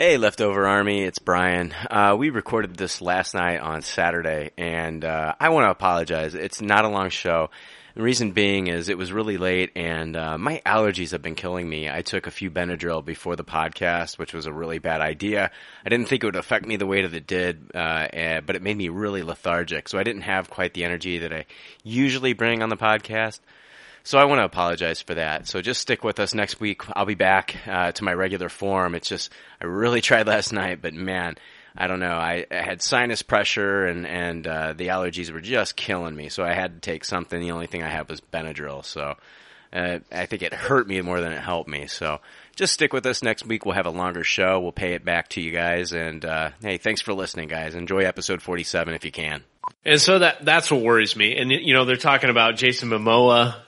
Hey, Leftover Army, it's Brian. Uh, we recorded this last night on Saturday, and uh, I want to apologize. It's not a long show. The reason being is it was really late, and uh, my allergies have been killing me. I took a few Benadryl before the podcast, which was a really bad idea. I didn't think it would affect me the way that it did, uh, and, but it made me really lethargic, so I didn't have quite the energy that I usually bring on the podcast. So I want to apologize for that. So just stick with us next week. I'll be back uh, to my regular form. It's just I really tried last night, but man, I don't know. I, I had sinus pressure and and uh, the allergies were just killing me. So I had to take something. The only thing I had was Benadryl. So uh, I think it hurt me more than it helped me. So just stick with us next week. We'll have a longer show. We'll pay it back to you guys. And uh, hey, thanks for listening, guys. Enjoy episode forty-seven if you can. And so that that's what worries me. And you know, they're talking about Jason Momoa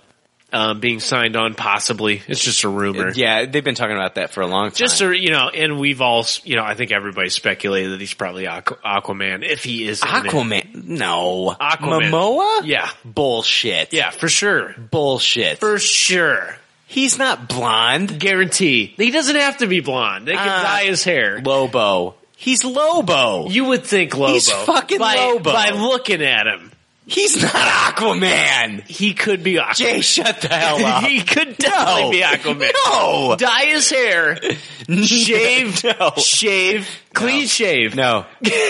um, being signed on, possibly. It's just a rumor. Yeah, they've been talking about that for a long time. Just a, you know, and we've all, you know, I think everybody speculated that he's probably Aqu- Aquaman if he is. Aquaman. No. Aquaman. Momoa? Yeah, Bullshit. yeah, for sure, Bullshit. for sure, He's not blonde. guarantee. He doesn't have to be blonde. They can Uh, dye his hair. Lobo. He's Lobo. You would think Lobo. He's fucking by, Lobo. by looking at him. He's not Aquaman. He could be Aquaman. Jay, shut the hell up. he could definitely No. be Aquaman. No. Dye his hair, shave, No. shave, clean shave, No.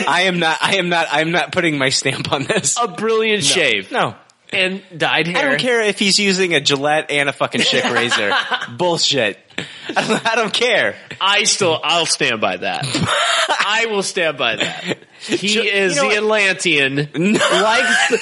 I am not, I am not, I am not putting my stamp on this. a brilliant shave, No. And dyed hair. I don't care if he's using a Gillette and a fucking Schick razor. Bullshit. I don't, I don't care. I still, I'll stand by that. I will stand by that. He Ju- is you know the what? Atlantean, like Th-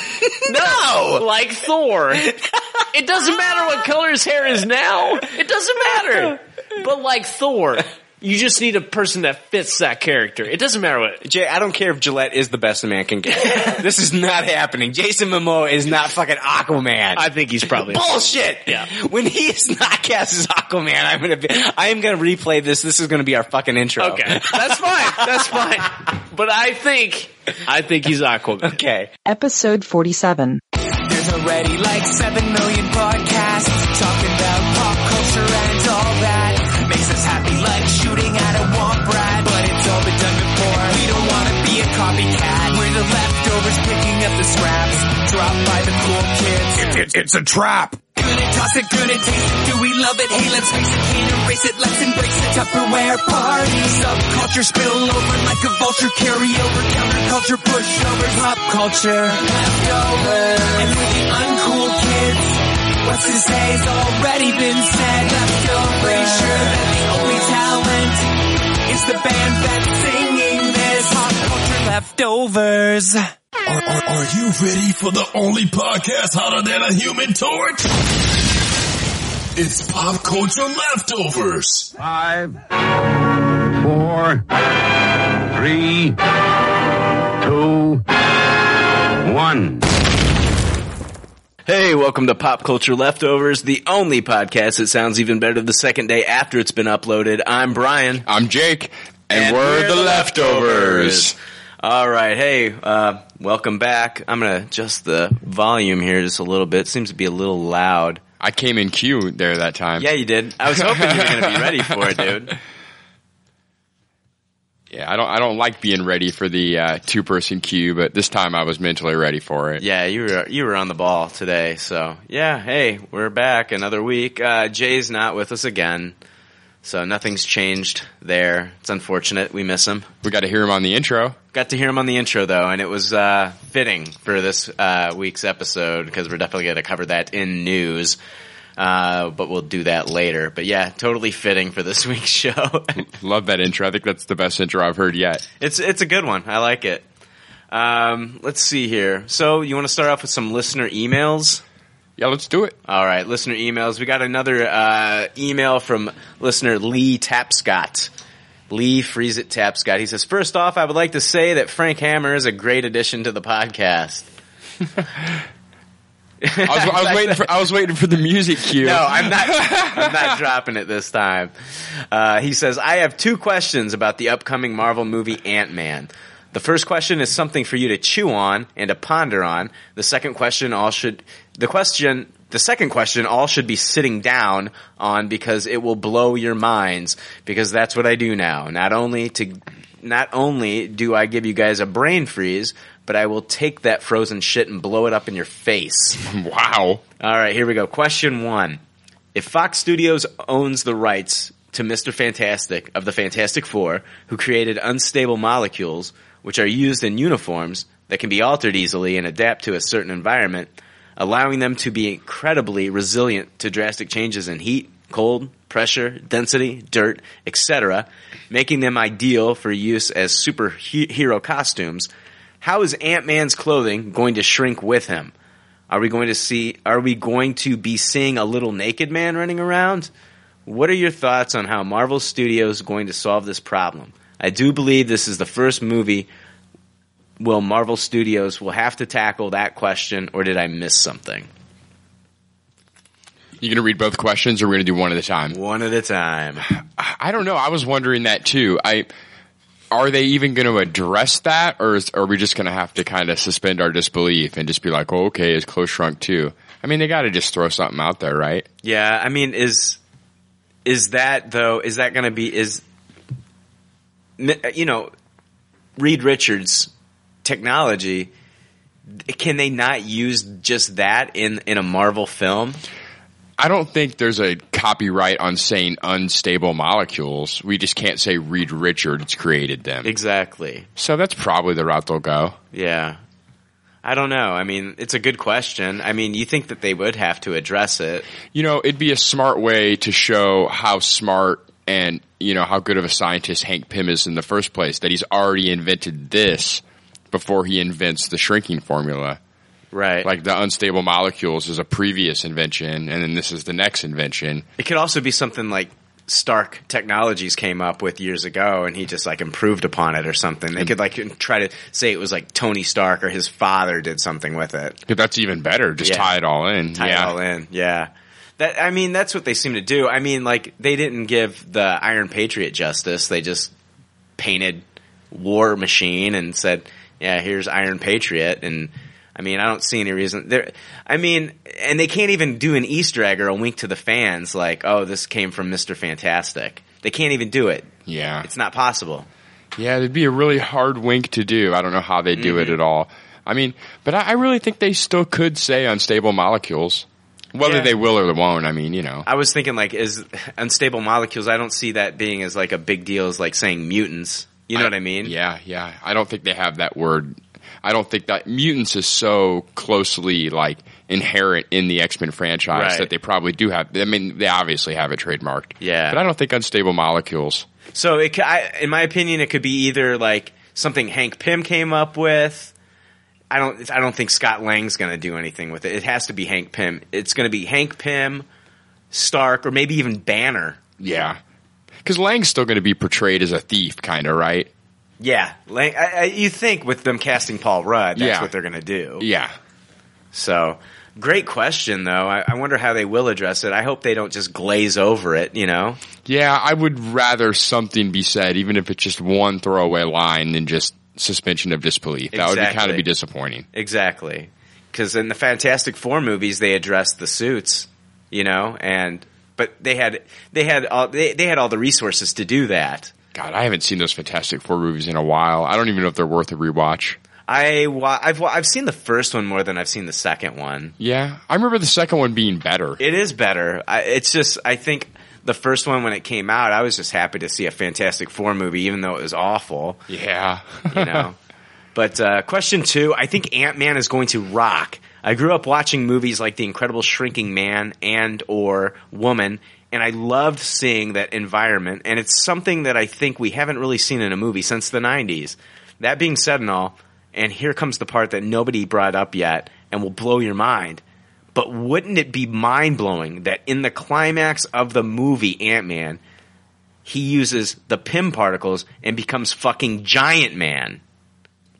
no, like Thor. It doesn't matter what color his hair is now. It doesn't matter. But like Thor, you just need a person that fits that character. It doesn't matter what. Jay, I don't care if Gillette is the best a man can get. this is not happening. Jason Momoa is not fucking Aquaman. I think he's probably Bullshit. Yeah. When he is not cast as Aquaman, I'm gonna be, I am gonna replay this. This is gonna be our fucking intro. Okay, that's fine. That's fine. But I think, I think he's Aquaman. Okay. Episode 47. There's already like 7 million podcasts shooting at a womp rat. But it's all been done before. We don't want to be a copycat. We're the leftovers picking up the scraps dropped by the cool kids. It's a trap. Good at toss it, good at taste it. Do we love it? Hey, let's face it, can't erase it. Let's embrace it. Tupperware party. Subculture spill over like a vulture. Carry over counterculture, pushovers, pop culture. Leftovers. And we're the uncool kids. What's to say's already been said. Leftovers. Pretty sure that the is the band that's singing this. Pop culture leftovers. Are, are, are you ready for the only podcast hotter than a human torch? It's Pop Culture Leftovers. Five, four, three, two, one. Hey, welcome to Pop Culture Leftovers, the only podcast that sounds even better the second day after it's been uploaded. I'm Brian. I'm Jake, and, we're, the leftovers. All right, hey, uh, welcome back. I'm gonna adjust the volume here just a little bit. Seems to be a little loud. I came in cue there that time. Yeah, you did. I was hoping you were gonna be ready for it, dude. Yeah, I don't. I don't like being ready for the uh, two person cue, but this time I was mentally ready for it. Yeah, you were you were on the ball today. So yeah, hey, we're back another week. Uh, Jay's not with us again, so nothing's changed there. It's unfortunate. We miss him. We got to hear him on the intro. Got to hear him on the intro though, and it was uh, fitting for this uh, week's episode because we're definitely going to cover that in news. Uh, but we'll do that later. But yeah, totally fitting for this week's show. Love that intro. I think that's the best intro I've heard yet. it's it's a good one. I like it. Um, let's see here. So you want to start off with some listener emails? Yeah, let's do it. All right, listener emails. We got another uh, email from listener Lee Tapscott. Lee Freeze It Tapscott. He says, First off, I would like to say that Frank Hammer is a great addition to the podcast. I was, I was waiting for. I was waiting for the music cue. No, I'm not. I'm not dropping it this time. Uh, he says, "I have two questions about the upcoming Marvel movie Ant Man. The first question is something for you to chew on and to ponder on. The second question all should. The question the second question all should be sitting down on because it will blow your minds because that's what I do now. Not only to not only do I give you guys a brain freeze, but I will take that frozen shit and blow it up in your face. Wow. All right, here we go. Question 1. If Fox Studios owns the rights to Mr. Fantastic of the Fantastic 4, who created unstable molecules which are used in uniforms that can be altered easily and adapt to a certain environment, allowing them to be incredibly resilient to drastic changes in heat, cold, pressure, density, dirt, etc., making them ideal for use as superhero costumes, how is Ant-Man's clothing going to shrink with him? Are we going to see are we going to be seeing a little naked man running around? What are your thoughts on how Marvel Studios is going to solve this problem? I do believe this is the first movie will Marvel Studios will have to tackle that question or did I miss something? You're gonna read both questions, or we're gonna do one at a time? One at a time. I don't know. I was wondering that too. I are they even going to address that, or is, are we just going to have to kind of suspend our disbelief and just be like, oh, "Okay, is clothes shrunk too"? I mean, they got to just throw something out there, right? Yeah, I mean, is is that though? Is that going to be is you know Reed Richards technology? Can they not use just that in in a Marvel film? I don't think there's a copyright on saying unstable molecules. We just can't say Reed Richards created them. Exactly. So that's probably the route they'll go. Yeah. I don't know. I mean, it's a good question. I mean, you think that they would have to address it. You know, it'd be a smart way to show how smart and, you know, how good of a scientist Hank Pym is in the first place, that he's already invented this before he invents the shrinking formula. Right. Like the unstable molecules is a previous invention, and then this is the next invention. It could also be something like Stark Technologies came up with years ago, and he just like improved upon it or something. They could like try to say it was like Tony Stark or his father did something with it. That's even better. Just Yeah. tie it all in. Tie yeah. it all in. Yeah. That I mean, that's what they seem to do. I mean, like they didn't give the Iron Patriot justice. They just painted War Machine and said, "Yeah, here's Iron Patriot." And I mean, I don't see any reason there. I mean, and they can't even do an Easter egg or a wink to the fans, like, "Oh, this came from Mister Fantastic." They can't even do it. Yeah. It's not possible. Yeah, it'd be a really hard wink to do. I don't know how they do Mm-hmm. it at all. I mean, but I, I really think they still could say unstable molecules. Whether Yeah. they will or they won't, I mean, you know. I was thinking, like, is unstable molecules? I don't see that being as like a big deal as like saying mutants. You know what I mean? Yeah, yeah. I don't think they have that word. I don't think that mutants is so closely like inherent in the X Men franchise Right. that they probably do have. I mean, they obviously have it trademarked. Yeah. but I don't think unstable molecules. So it, I, in my opinion, it could be either like something Hank Pym came up with. I don't. I don't think Scott Lang's going to do anything with it. It has to be Hank Pym. It's going to be Hank Pym, Stark, or maybe even Banner. Yeah, because Lang's still going to be portrayed as a thief, kind of, right? Yeah, Lang. I, I, you think with them casting Paul Rudd, that's Yeah. what they're going to do. Yeah. So great question, though. I, I wonder how they will address it. I hope they don't just glaze over it. You know. Yeah, I would rather something be said, even if it's just one throwaway line, than just suspension of disbelief. That would be kind Exactly. of be disappointing. Exactly. Because in the Fantastic Four movies, they addressed the suits, you know, and but they had they had all they, they had all the resources to do that. God, I haven't seen those Fantastic Four movies in a while. I don't even know if they're worth a rewatch. I wa- I've wa- I've seen the first one more than I've seen the second one. Yeah, I remember the second one being better. It is better. I, it's just I think the first one when it came out, I was just happy to see a Fantastic Four movie, even though it was awful. Yeah, you know. But uh, question two, I think Ant Man is going to rock. I grew up watching movies like The Incredible Shrinking Man and or Woman, and I loved seeing that environment. And it's something that I think we haven't really seen in a movie since the '90s. That being said, and all, and here comes the part that nobody brought up yet, and will blow your mind. But wouldn't it be mind blowing that in the climax of the movie Ant Man, he uses the Pym particles and becomes fucking Giant Man?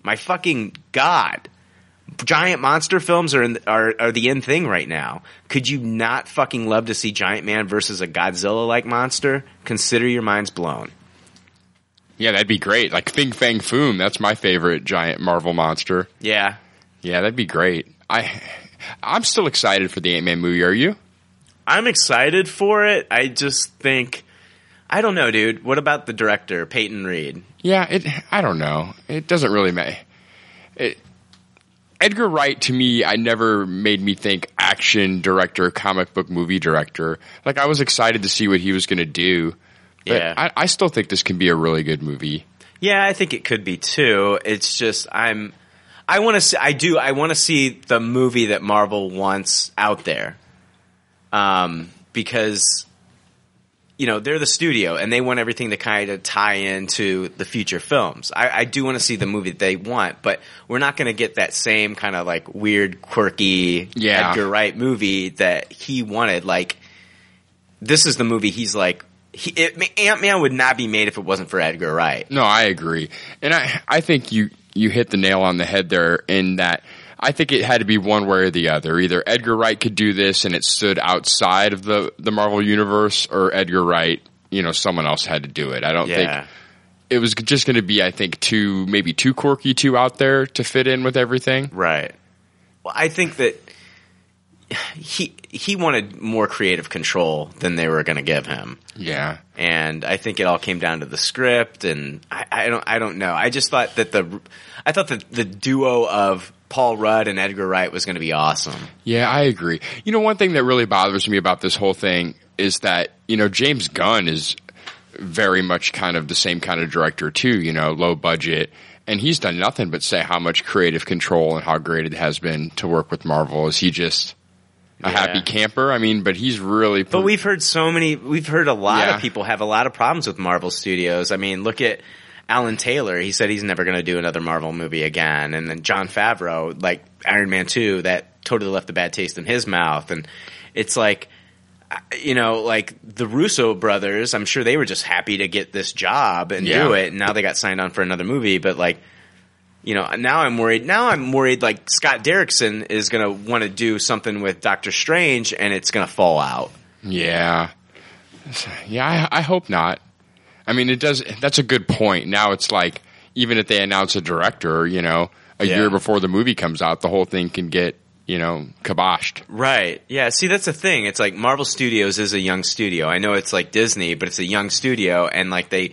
My fucking god. Giant monster films are, in, are are the end thing right now. Could you not fucking love to see Giant Man versus a Godzilla like monster? Consider your minds blown. yeah, that'd be great. Like Fing Fang Foom, that's my favorite giant Marvel monster. Yeah. Yeah, that'd be great. I I'm still excited for the Ant Man movie. Are you? I'm excited for it. I just think I don't know, dude. What about the director, Peyton Reed? Yeah, it. I don't know. It doesn't really matter. It, Edgar Wright to me, I never made me think action director, comic book movie director. Like I was excited to see what he was going to do. But Yeah. I, I still think this can be a really good movie. Yeah, I think it could be too. It's just I'm I want to see I do I want to see the movie that Marvel wants out there. Um because you know, they're the studio and they want everything to kind of tie into the future films. I, I do want to see the movie that they want, but we're not going to get that same kind of like weird, quirky Yeah. Edgar Wright movie that he wanted. Like, this is the movie he's like, he, Ant Man would not be made if it wasn't for Edgar Wright. No, I agree, and I I think you you hit the nail on the head there in that. I think it had to be one way or the other. Either Edgar Wright could do this and it stood outside of the, the Marvel universe, or Edgar Wright, you know, someone else had to do it. I don't Yeah. think it was just going to be, I think, too maybe too quirky, too out there to fit in with everything. Right. Well, I think that he he wanted more creative control than they were going to give him, Yeah, and I think it all came down to the script. And I, I don't I don't know. I just thought that the I thought that the duo of Paul Rudd and Edgar Wright was going to be awesome. yeah, I agree. You know, one thing that really bothers me about this whole thing is that you know James Gunn is very much kind of the same kind of director too. You know, low budget. And he's done nothing but say how much creative control and how great it has been to work with Marvel. Is he just a Yeah. happy camper? I mean, but he's really. But we've heard so many. We've heard a lot Yeah. of people have a lot of problems with Marvel Studios. I mean, look at Alan Taylor. He said he's never going to do another Marvel movie again. And then Jon Favreau, like Iron Man Two, that totally left a bad taste in his mouth. And it's like, you know, like the Russo brothers. I'm sure they were just happy to get this job and do it. And now they got signed on for another movie. But like. You know, now I'm worried. Now I'm worried. Like Scott Derrickson is going to want to do something with Doctor Strange, and it's going to fall out. Yeah. Yeah, I, I hope not. I mean, it does. That's a good point. Now it's like, even if they announce a director, you know, a Yeah. year before the movie comes out, the whole thing can get, you know, kiboshed. Right. Yeah. See, that's the thing. It's like Marvel Studios is a young studio. I know it's like Disney, but it's a young studio, and like they,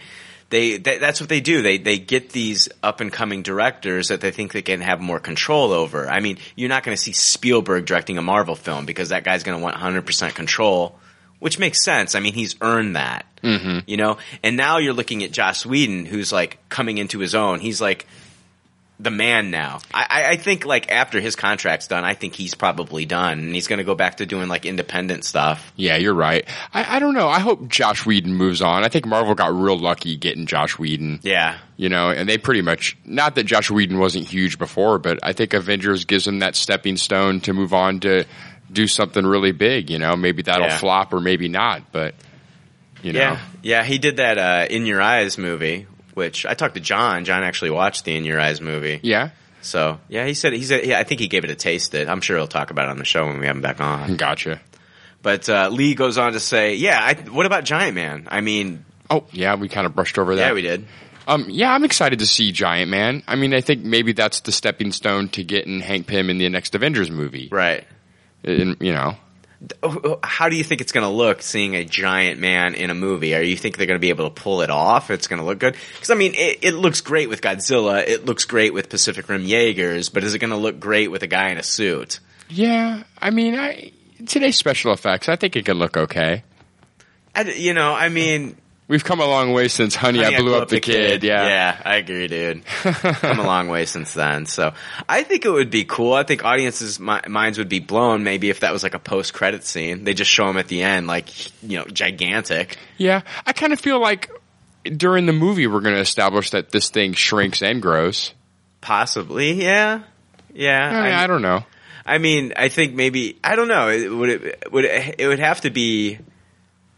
they, that that's what they do. They they get these up and coming directors that they think they can have more control over. I mean, you're not going to see Spielberg directing a Marvel film because that guy's going to want 100 percent control, which makes sense. I mean, he's earned that. Mm-hmm. You know. And now you're looking at Joss Whedon, who's like coming into his own. He's like the man now. I, I- think like after his contract's done, I think he's probably done, and he's going to go back to doing like independent stuff. Yeah, you're right. I, I don't know. I hope Josh Whedon moves on. I think Marvel got real lucky getting Josh Whedon. Yeah, You know, and they pretty much, not that Josh Whedon wasn't huge before, but I think Avengers gives him that stepping stone to move on to do something really big. You know, maybe that'll Yeah. flop or maybe not, but, you know. yeah, yeah. He did that uh, In Your Eyes movie, which I talked to John. John actually watched the In Your Eyes movie. Yeah. So yeah, he said he said yeah, I think he gave it a taste. It. I'm sure he'll talk about it on the show when we have him back on. Gotcha. But uh, Lee goes on to say, yeah, I, what about Giant Man? I mean, Oh, yeah, we kind of brushed over that. yeah, we did. Um, yeah, I'm excited to see Giant Man. I mean, I think maybe that's the stepping stone to getting Hank Pym in the next Avengers movie. Right. And, you know, How do you think it's going to look seeing a giant man in a movie? Are you think they're going to be able to pull it off? It's going to look good because I mean, it, it looks great with Godzilla. It looks great with Pacific Rim Jaegers, but is it going to look great with a guy in a suit? yeah, I mean, I, today's special effects, I think it could look okay. I you know, I mean, We've come a long way since Honey, Honey, I Blew Up the, Kid. Yeah. yeah, I agree, dude. Come a long way since then. So I think it would be cool. I think audiences' mi- minds would be blown maybe if that was like a post-credit scene. They just show him at the end, like you know, gigantic. Yeah, I kind of feel like during the movie we're going to establish that this thing shrinks and grows. Possibly, yeah, yeah. I, mean, I don't know. I mean, I think maybe I don't know. It, would it would it, it would have to be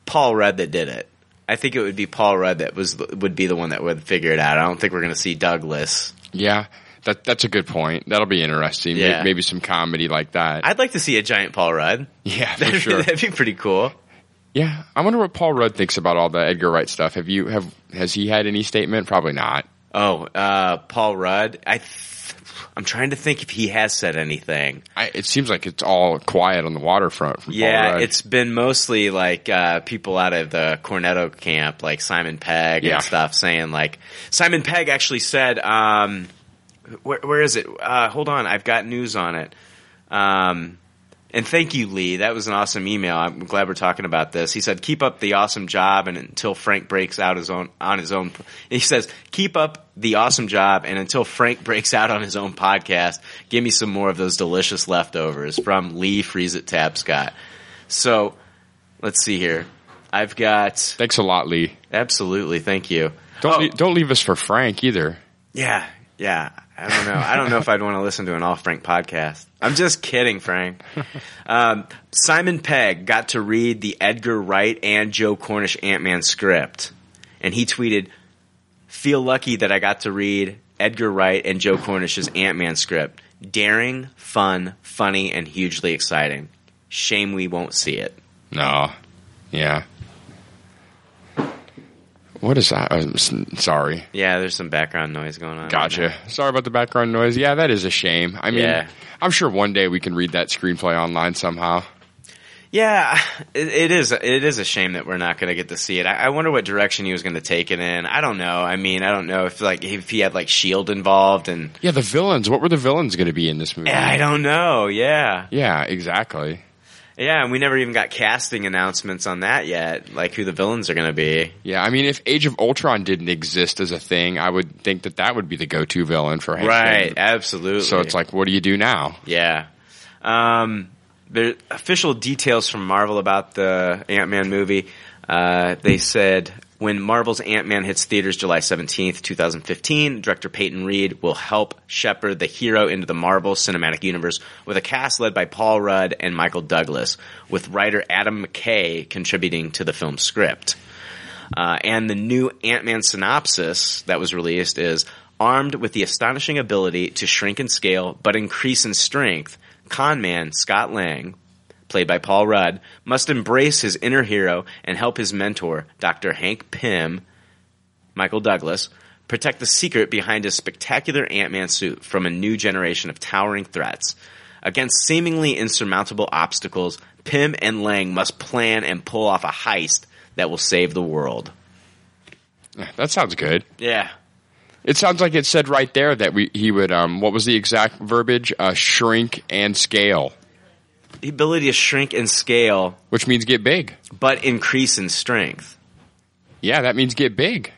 Paul Rudd that did it. I think it would be Paul Rudd that was would be the one that would figure it out. I don't think we're going to see Douglas. Yeah, that that's a good point. That'll be interesting. Yeah. Maybe, some comedy like that. I'd like to see a giant Paul Rudd. yeah, for That'd, sure. that'd be pretty cool. Yeah, I wonder what Paul Rudd thinks about all the Edgar Wright stuff. Have you have has he had any statement? Probably not. Oh, uh, Paul Rudd. I, th- I'm trying to think if he has said anything. I, it seems like it's all quiet on the waterfront. Yeah, it's been mostly like uh, people out of the Cornetto camp, like Simon Pegg Yeah. and stuff, saying like Simon Pegg actually said, um, where, "Where is it? Uh, hold on, I've got news on it." Um, and thank you, Lee. That was an awesome email. I'm glad we're talking about this. He said, "Keep up the awesome job, and until Frank breaks out his own on his own." He says, "Keep up the awesome job, and until Frank breaks out on his own podcast, give me some more of those delicious leftovers." From Lee Freeze It Tapscott. So, let's see here. I've got Thanks a lot, Lee. absolutely. Thank you. Don't Oh, lea- don't leave us for Frank either. yeah, yeah. I don't know. I don't know if I'd want to listen to an all Frank podcast. I'm just kidding, Frank. Um, Simon Pegg got to read the Edgar Wright and Joe Cornish Ant Man script, and he tweeted, "Feel lucky that I got to read Edgar Wright and Joe Cornish's Ant Man script. Daring, fun, funny, and hugely exciting. Shame we won't see it." No. Yeah. What is that? Oh, I'm sorry. Yeah, there's some background noise going on. Gotcha. now. Sorry about the background noise. Yeah, that is a shame. I mean, Yeah. I'm sure one day we can read that screenplay online somehow. Yeah, it, it is. It is a shame that we're not going to get to see it. I, I wonder what direction he was going to take it in. I don't know. I mean, I don't know if like if he had like Shield involved, and Yeah, the villains. What were the villains going to be in this movie? I don't know. Yeah, Yeah, exactly. Yeah, and we never even got casting announcements on that yet, like who the villains are going to be. Yeah, I mean, if Age of Ultron didn't exist as a thing, I would think that that would be the go-to villain for Hank Right, Pym. absolutely. So it's like, what do you do now? Yeah. Um, there official details from Marvel about the Ant Man movie. Uh, they said when Marvel's Ant Man hits theaters July 17th, 2015, director Peyton Reed will help shepherd the hero into the Marvel Cinematic Universe with a cast led by Paul Rudd and Michael Douglas, with writer Adam McKay contributing to the film's script. Uh, and the new Ant-Man synopsis that was released is armed with the astonishing ability to shrink in scale but increase in strength. Con man Scott Lang, played by Paul Rudd, must embrace his inner hero and help his mentor, Dr. Hank Pym, Michael Douglas, protect the secret behind his spectacular Ant-Man suit from a new generation of towering threats. Against seemingly insurmountable obstacles, Pym and Lang must plan and pull off a heist that will save the world. That sounds good. Yeah. It sounds like it said right there that we he would um what was the exact verbiage? Uh, shrink and scale, ability to shrink and scale, which means get big. but increase in strength. Yeah, that means get big.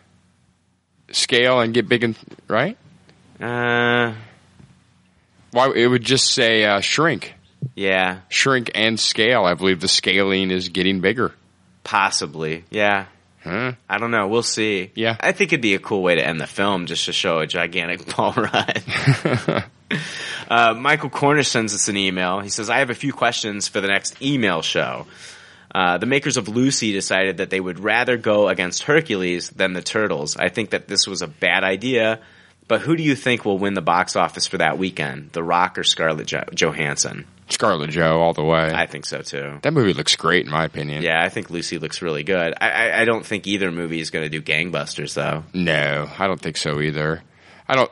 Scale and get big and right? Uh, Why it would just say uh, shrink, yeah, shrink and scale. I believe the scaling is getting bigger. possibly. Yeah. Huh? I don't know. We'll see. Yeah. I think it'd be a cool way to end the film just to show a gigantic Paul Rudd. uh, Michael Cornish sends us an email. He says, I have a few questions for the next email show. Uh, the makers of Lucy decided that they would rather go against Hercules than the Turtles. I think that this was a bad idea, but who do you think will win the box office for that weekend? The Rock or Scarlett jo- Johansson? Scarlett Joe all the way. I think so too. that movie looks great in my opinion. Yeah, I think Lucy looks really good. I, I, I don't think either movie is going to do gangbusters though. No, I don't think so either. I don't.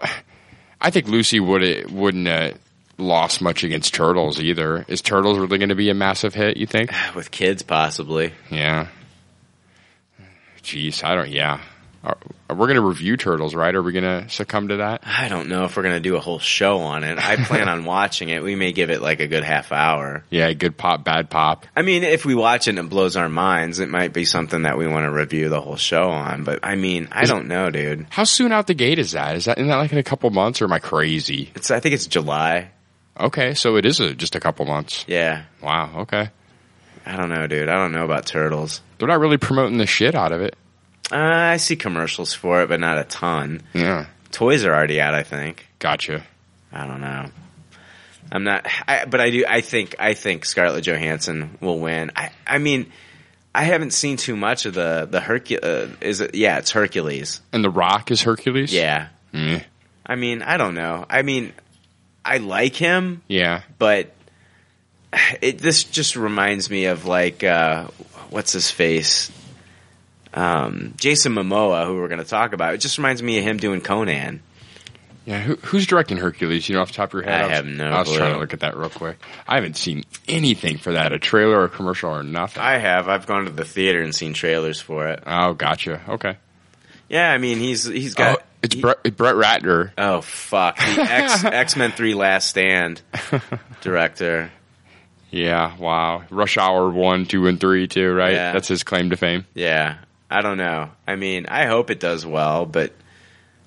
I think Lucy would wouldn't uh, lost much against Turtles either. Is Turtles really going to be a massive hit? You think? With kids, possibly. Yeah. Jeez, I don't. Yeah, Are- we're going to review Turtles, right? Are we going to succumb to that? I don't know if we're going to do a whole show on it. I plan on watching it. We may give it like a good half hour. Yeah, good pop, bad pop. I mean, if we watch it and it blows our minds, it might be something that we want to review the whole show on. But I mean, I don't know, dude. How soon out the gate is that? Is that isn't that like in a couple months, or am I crazy? It's I think it's July. Okay, so it is a, just a couple months. Yeah. Wow. Okay, I don't know, dude. I don't know about turtles. they're not really promoting the shit out of it. Uh, I see commercials for it, but not a ton. Yeah, Toys are already out, I think. gotcha. I don't know. I'm not, I, but I do. I think I think Scarlett Johansson will win. I, I mean, I haven't seen too much of the the Hercules. Uh, is it? Yeah, it's Hercules. And the Rock is Hercules. Yeah. Mm. I mean, I don't know. I mean, I like him, Yeah. but it this just reminds me of like uh, what's his face, um, Jason Momoa, who we're going to talk about. It just reminds me of him doing Conan. Yeah, who, who's directing Hercules? You know off the top of your head? I was- have no I was clue. trying to look at that real quick. I haven't seen anything for that, a trailer or a commercial or nothing. I have. I've gone to the theater and seen trailers for it. oh, gotcha. Okay. Yeah, I mean he's he's got. oh, it's Brett, Brett Ratner. Oh fuck! The X X Men Three Last Stand director. Yeah, wow. Rush Hour 1, 2, and 3, too, right? Yeah. That's his claim to fame. Yeah, I don't know. I mean, I hope it does well, but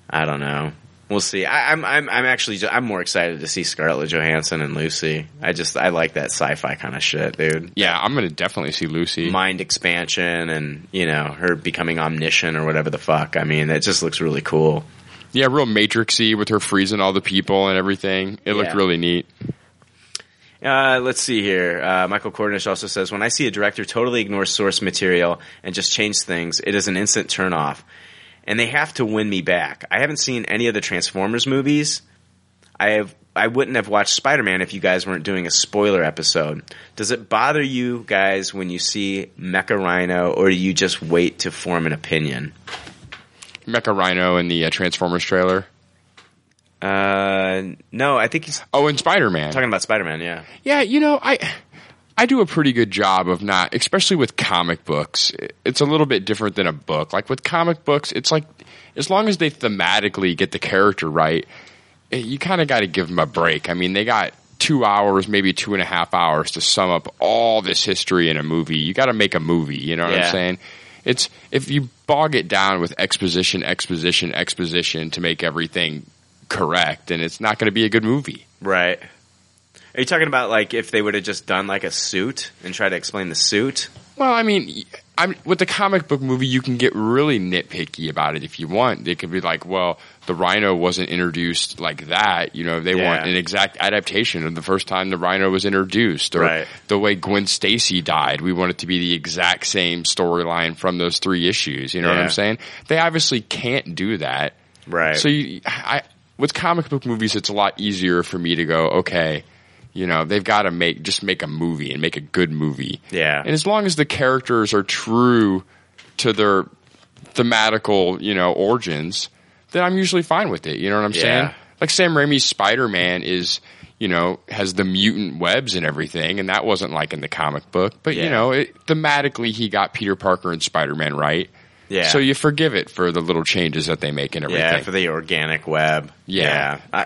I don't know. We'll see. I, I'm I'm I'm actually I'm more excited to see Scarlett Johansson and Lucy. I just I like that sci-fi kind of shit, dude. Yeah, I'm going to definitely see Lucy. Mind expansion and you know her becoming omniscient or whatever the fuck. I mean, it just looks really cool. yeah, real Matrixy with her freezing all the people and everything. It looked really neat. Uh, let's see here. Uh, Michael Cornish also says, when I see a director totally ignore source material and just change things, it is an instant turn off. And they have to win me back. I haven't seen any of the Transformers movies. I have. I wouldn't have watched Spider Man if you guys weren't doing a spoiler episode. Does it bother you guys when you see Mecha Rhino, or do you just wait to form an opinion? Mecha Rhino in the uh, Transformers trailer. Uh, no, I think he's Oh, and Spider Man. talking about Spider Man. Yeah, Yeah, you know, I I do a pretty good job of not, especially with comic books. It's a little bit different than a book. Like with comic books, it's like as long as they thematically get the character right, eh, you kind of got to give them a break. I mean, they got two hours, maybe two and a half hours to sum up all this history in a movie. You got to make a movie. You know what Yeah. I'm saying? It's if you bog it down with exposition, exposition, exposition to make everything correct, and it's not going to be a good movie. right. Are you talking about like if they would have just done like a suit and tried to explain the suit? Well, I mean, I'm, with the comic book movie, you can get really nitpicky about it if you want. They could be like, well, the Rhino wasn't introduced like that. You know, they Yeah. want an exact adaptation of the first time the Rhino was introduced, or Right. the way Gwen Stacy died. We want it to be the exact same storyline from those three issues. You know what I'm saying? They obviously can't do that. Right. So you, I, with comic book movies, it's a lot easier for me to go, okay, you know, they've got to make just make a movie and make a good movie. Yeah. And as long as the characters are true to their thematical, you know, origins, then I'm usually fine with it. You know what I'm Yeah. saying? Like Sam Raimi's Spider Man is, you know, has the mutant webs and everything, and that wasn't like in the comic book. But Yeah. you know, it, thematically, he got Peter Parker and Spider Man right. Yeah. So you forgive it for the little changes that they make and everything. Yeah, for the organic web. Yeah. I,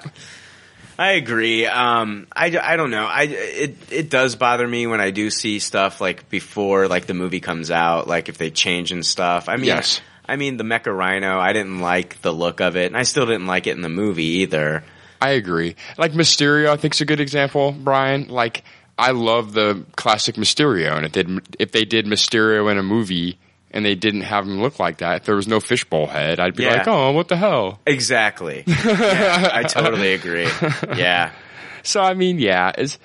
I agree. Um, I, I don't know. I it it does bother me when I do see stuff like before like the movie comes out, like if they change and stuff. I mean, Yes. I mean the Mecha Rhino. I didn't like the look of it, and I still didn't like it in the movie either. I agree. Like Mysterio, I think is a good example, Brian. Like I love the classic Mysterio, and if they if they did Mysterio in a movie and they didn't have him look like that, if there was no fishbowl head, I'd be Yeah. like, oh, what the hell? Exactly. yeah, I totally agree. Yeah. So I mean, yeah, as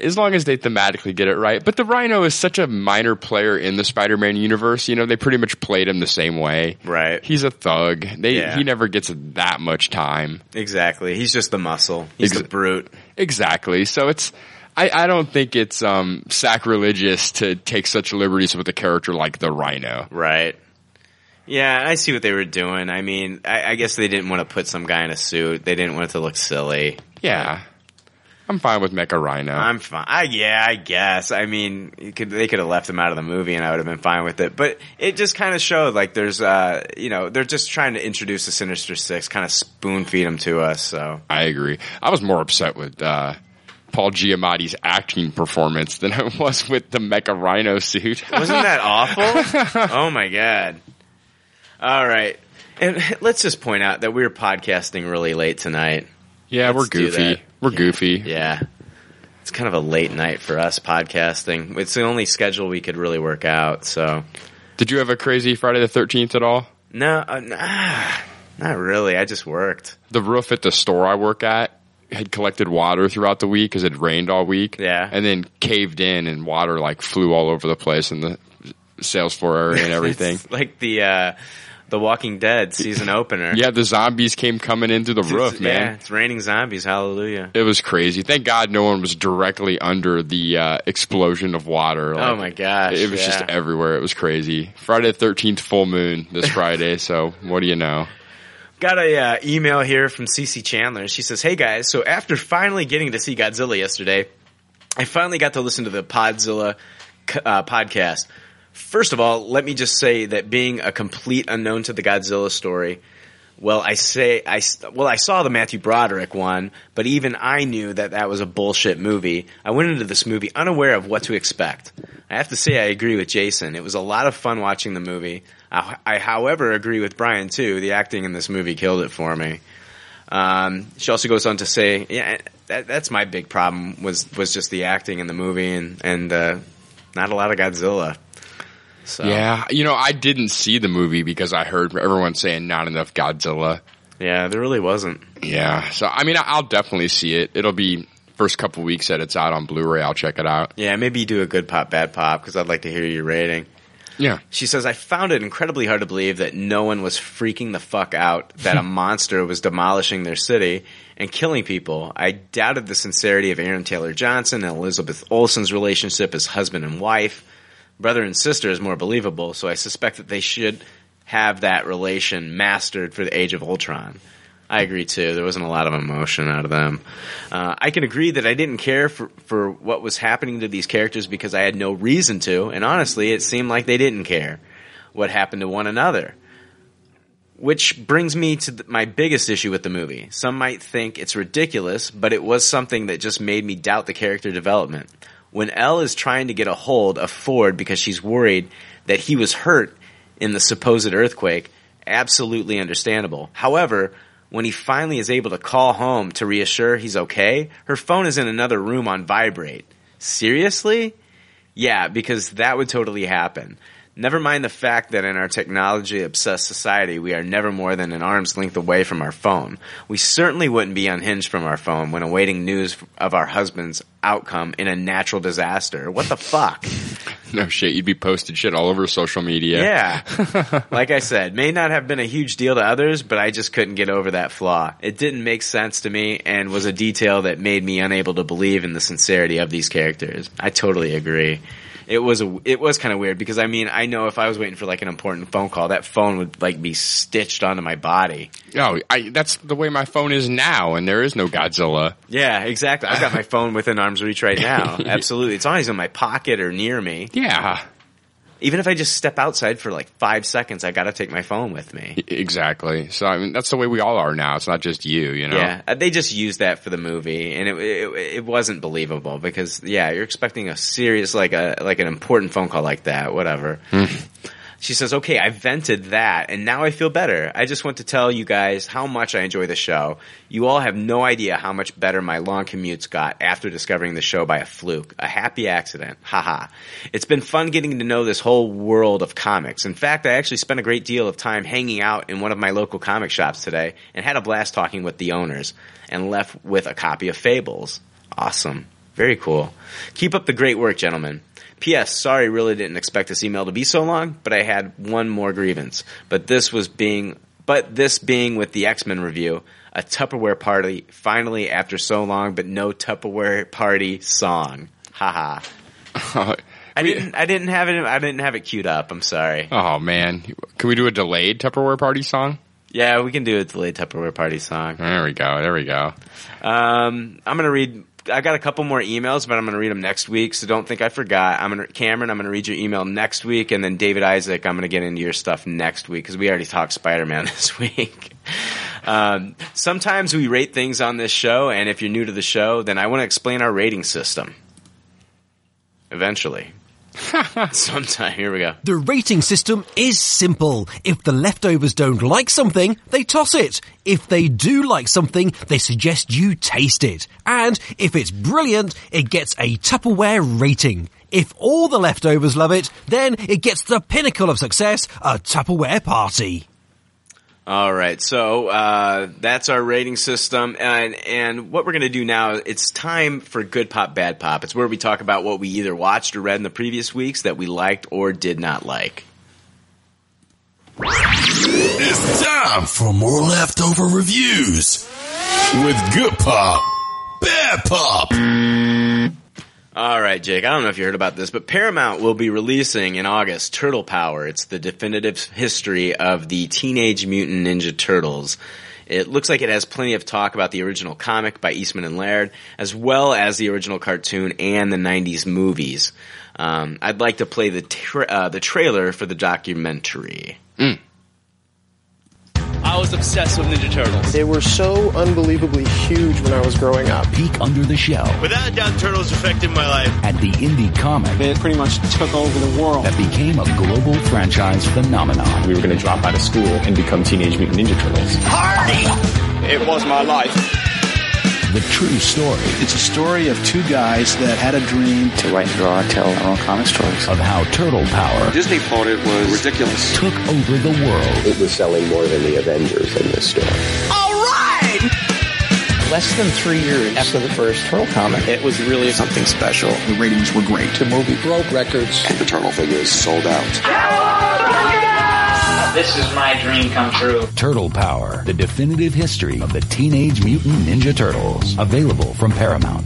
as long as they thematically get it right. But the Rhino is such a minor player in the Spider-Man universe. You know, they pretty much played him the same way. Right. He's a thug. They Yeah. he never gets that much time. Exactly. He's just the muscle. He's Ex- the brute. Exactly. So it's I, I don't think it's um, sacrilegious to take such liberties with a character like the Rhino. Right. Yeah, I see what they were doing. I mean, I, I guess they didn't want to put some guy in a suit. They didn't want it to look silly. Yeah. I'm fine with Mecha Rhino. I'm fine. I, yeah, I guess. I mean, you could, they could have left him out of the movie, and I would have been fine with it. But it just kind of showed like there's, uh, you know, they're just trying to introduce the Sinister Six, kind of spoon feed them to us. So I agree. I was more upset with uh, Paul Giamatti's acting performance than I was with the Mecha Rhino suit. wasn't that awful? oh my god! All right, and let's just point out that we were podcasting really late tonight. yeah, we're Let's do goofy. We're goofy. Yeah. It's kind of a late night for us podcasting. It's the only schedule we could really work out. So Did you have a crazy Friday the 13th at all? no, uh, nah, not really. I just worked. The roof at the store I work at had collected water throughout the week because it rained all week. Yeah. And then caved in and water like flew all over the place in the sales floor area and everything. It's like the uh, The Walking Dead season opener. Yeah, the zombies came coming in through the It's- roof, man. Yeah, it's raining zombies. Hallelujah. It was crazy. Thank God no one was directly under the uh, explosion of water. Oh my gosh, It was just everywhere. It was crazy. Friday the 13th, full moon this Friday. so what do you know? Got a uh, email here from Cece Chandler. She says, "Hey guys, so after finally getting to see Godzilla yesterday, I finally got to listen to the Podzilla uh, podcast. First of all, let me just say that being a complete unknown to the Godzilla story, well, I say I well I saw the Matthew Broderick one, but even I knew that that was a bullshit movie. I went into this movie unaware of what to expect. I have to say I agree with Jason. It was a lot of fun watching the movie. I, I however, agree with Brian too. The acting in this movie killed it for me. Um, she also goes on to say, yeah, that, that's my big problem was was just the acting in the movie and and uh, not a lot of Godzilla. So Yeah, you know, I didn't see the movie because I heard everyone saying not enough Godzilla. yeah, there really wasn't. Yeah, so I mean, I'll definitely see it. It'll be first couple weeks that it's out on Blu-ray. I'll check it out. Yeah, maybe you do a good pop, bad pop because I'd like to hear your rating. Yeah, She says, I found it incredibly hard to believe that no one was freaking the fuck out that a monster was demolishing their city and killing people. I doubted the sincerity of Aaron Taylor Johnson and Elizabeth Olsen's relationship as husband and wife. Brother and sister is more believable, so I suspect that they should have that relation mastered for the Age of Ultron. I agree too. There wasn't a lot of emotion out of them. Uh, I can agree that I didn't care for, for what was happening to these characters because I had no reason to, and honestly, it seemed like they didn't care what happened to one another. Which brings me to my biggest issue with the movie. Some might think it's ridiculous, but it was something that just made me doubt the character development. When Elle is trying to get a hold of Ford because she's worried that he was hurt in the supposed earthquake, absolutely understandable. However, when he finally is able to call home to reassure he's okay, her phone is in another room on vibrate. Seriously? Yeah, because that would totally happen. Never mind the fact that in our technology obsessed society, we are never more than an arm's length away from our phone. We certainly wouldn't be unhinged from our phone when awaiting news of our husband's outcome in a natural disaster. What the fuck? no shit. You'd be posting shit all over social media. Yeah. like I said, may not have been a huge deal to others, but I just couldn't get over that flaw. It didn't make sense to me and was a detail that made me unable to believe in the sincerity of these characters. I totally agree. It was a, it was kind of weird because I mean, I know if I was waiting for like an important phone call, that phone would like be stitched onto my body. No, I, that's the way my phone is now, and there is no Godzilla. Yeah, exactly. I've got my phone within arm's reach right now. Absolutely. It's always in my pocket or near me. Yeah, Even if I just step outside for like five seconds, I gotta take my phone with me. exactly. So I mean, that's the way we all are now. It's not just you, you know. Yeah, uh, they just used that for the movie, and it, it it wasn't believable because yeah, you're expecting a serious like a like an important phone call like that, whatever. She says, "Okay, I vented that, and now I feel better. I just want to tell you guys how much I enjoy the show. You all have no idea how much better my long commutes got after discovering the show by a fluke, a happy accident. Haha. It's been fun getting to know this whole world of comics. In fact, I actually spent a great deal of time hanging out in one of my local comic shops today and had a blast talking with the owners and left with a copy of Fables. Awesome. Very cool. Keep up the great work, gentlemen. P.S. Sorry, really didn't expect this email to be so long, but I had one more grievance. But this was being, but this being with the X-Men review, a Tupperware party finally after so long, but no Tupperware party song. Haha. I didn't, I didn't have it, I didn't have it cued up. I'm sorry. oh man, can we do a delayed Tupperware party song? Yeah, we can do a delayed Tupperware party song. There we go. There we go. Um, I'm gonna read. I got a couple more emails, but I'm gonna read them next week. So don't think I forgot. I'm gonna Cameron. I'm gonna read your email next week, and then David Isaac. I'm gonna get into your stuff next week because we already talked Spider-Man this week. Um, sometimes we rate things on this show, and if you're new to the show, then I want to explain our rating system. Eventually, sometime. Here we go. The rating system is simple. If the leftovers don't like something, they toss it. If they do like something, they suggest you taste it. And if it's brilliant, it gets a Tupperware rating. If all the leftovers love it, then it gets the pinnacle of success, a Tupperware party. All right, so uh, that's our rating system, and and what we're gonna do now, it's time for good pop, bad pop. It's where we talk about what we either watched or read in the previous weeks that we liked or did not like. It's time for more leftover reviews with good pop, bad pop. All right, Jake. I don't know if you heard about this, but Paramount will be releasing in August Turtle Power. It's the definitive history of the Teenage Mutant Ninja Turtles. It looks like it has plenty of talk about the original comic by Eastman and Laird, as well as the original cartoon and the '90s movies. Um, I'd like to play the tra- uh, the trailer for the documentary. I was obsessed with Ninja Turtles. They were so unbelievably huge when I was growing up. Peek under the shell Without a doubt, Turtles affected my life. at the indie comic It pretty much took over the world. that became a global franchise phenomenon. we were going to drop out of school and become Teenage Mutant Ninja Turtles. Party! It was my life. The true story It's a story of two guys that had a dream To write and draw, tell our own comic stories. of how Turtle Power Disney thought it was ridiculous. took over the world. It was selling more than the Avengers in this story. Alright! Less than three years after the first Turtle comic, it was really something special. The ratings were great. The movie broke records. and The Turtle figures sold out. This is my dream come true. Turtle Power, the definitive history of the Teenage Mutant Ninja Turtles. Available from Paramount.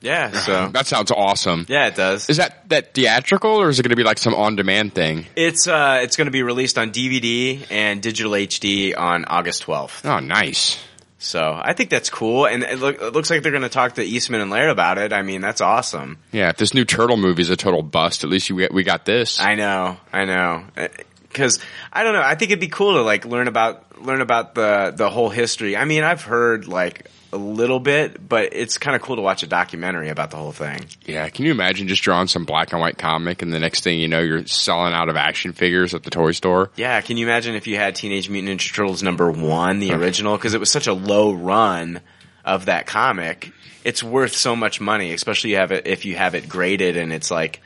Yeah, so That sounds awesome. yeah, it does. Is that that theatrical or is it going to be like some on-demand thing? It's uh, it's going to be released on DVD and digital HD on August 12th. Oh, nice. So I think that's cool, and it, look, it looks like they're going to talk to Eastman and Laird about it. I mean, that's awesome. Yeah, if this new turtle movie is a total bust, at least you, we got this. I know, I know, uh, because I don't know. I think it'd be cool to like learn about learn about the the whole history. I mean, I've heard like a little bit, but it's kind of cool to watch a documentary about the whole thing. Yeah, can you imagine just drawing some black and white comic and the next thing you know, you're selling out of action figures at the toy store? Yeah, can you imagine if you had Teenage Mutant Ninja Turtles number one, the original, because it was such a low run of that comic. It's worth so much money, especially you have it if you have it graded and it's like.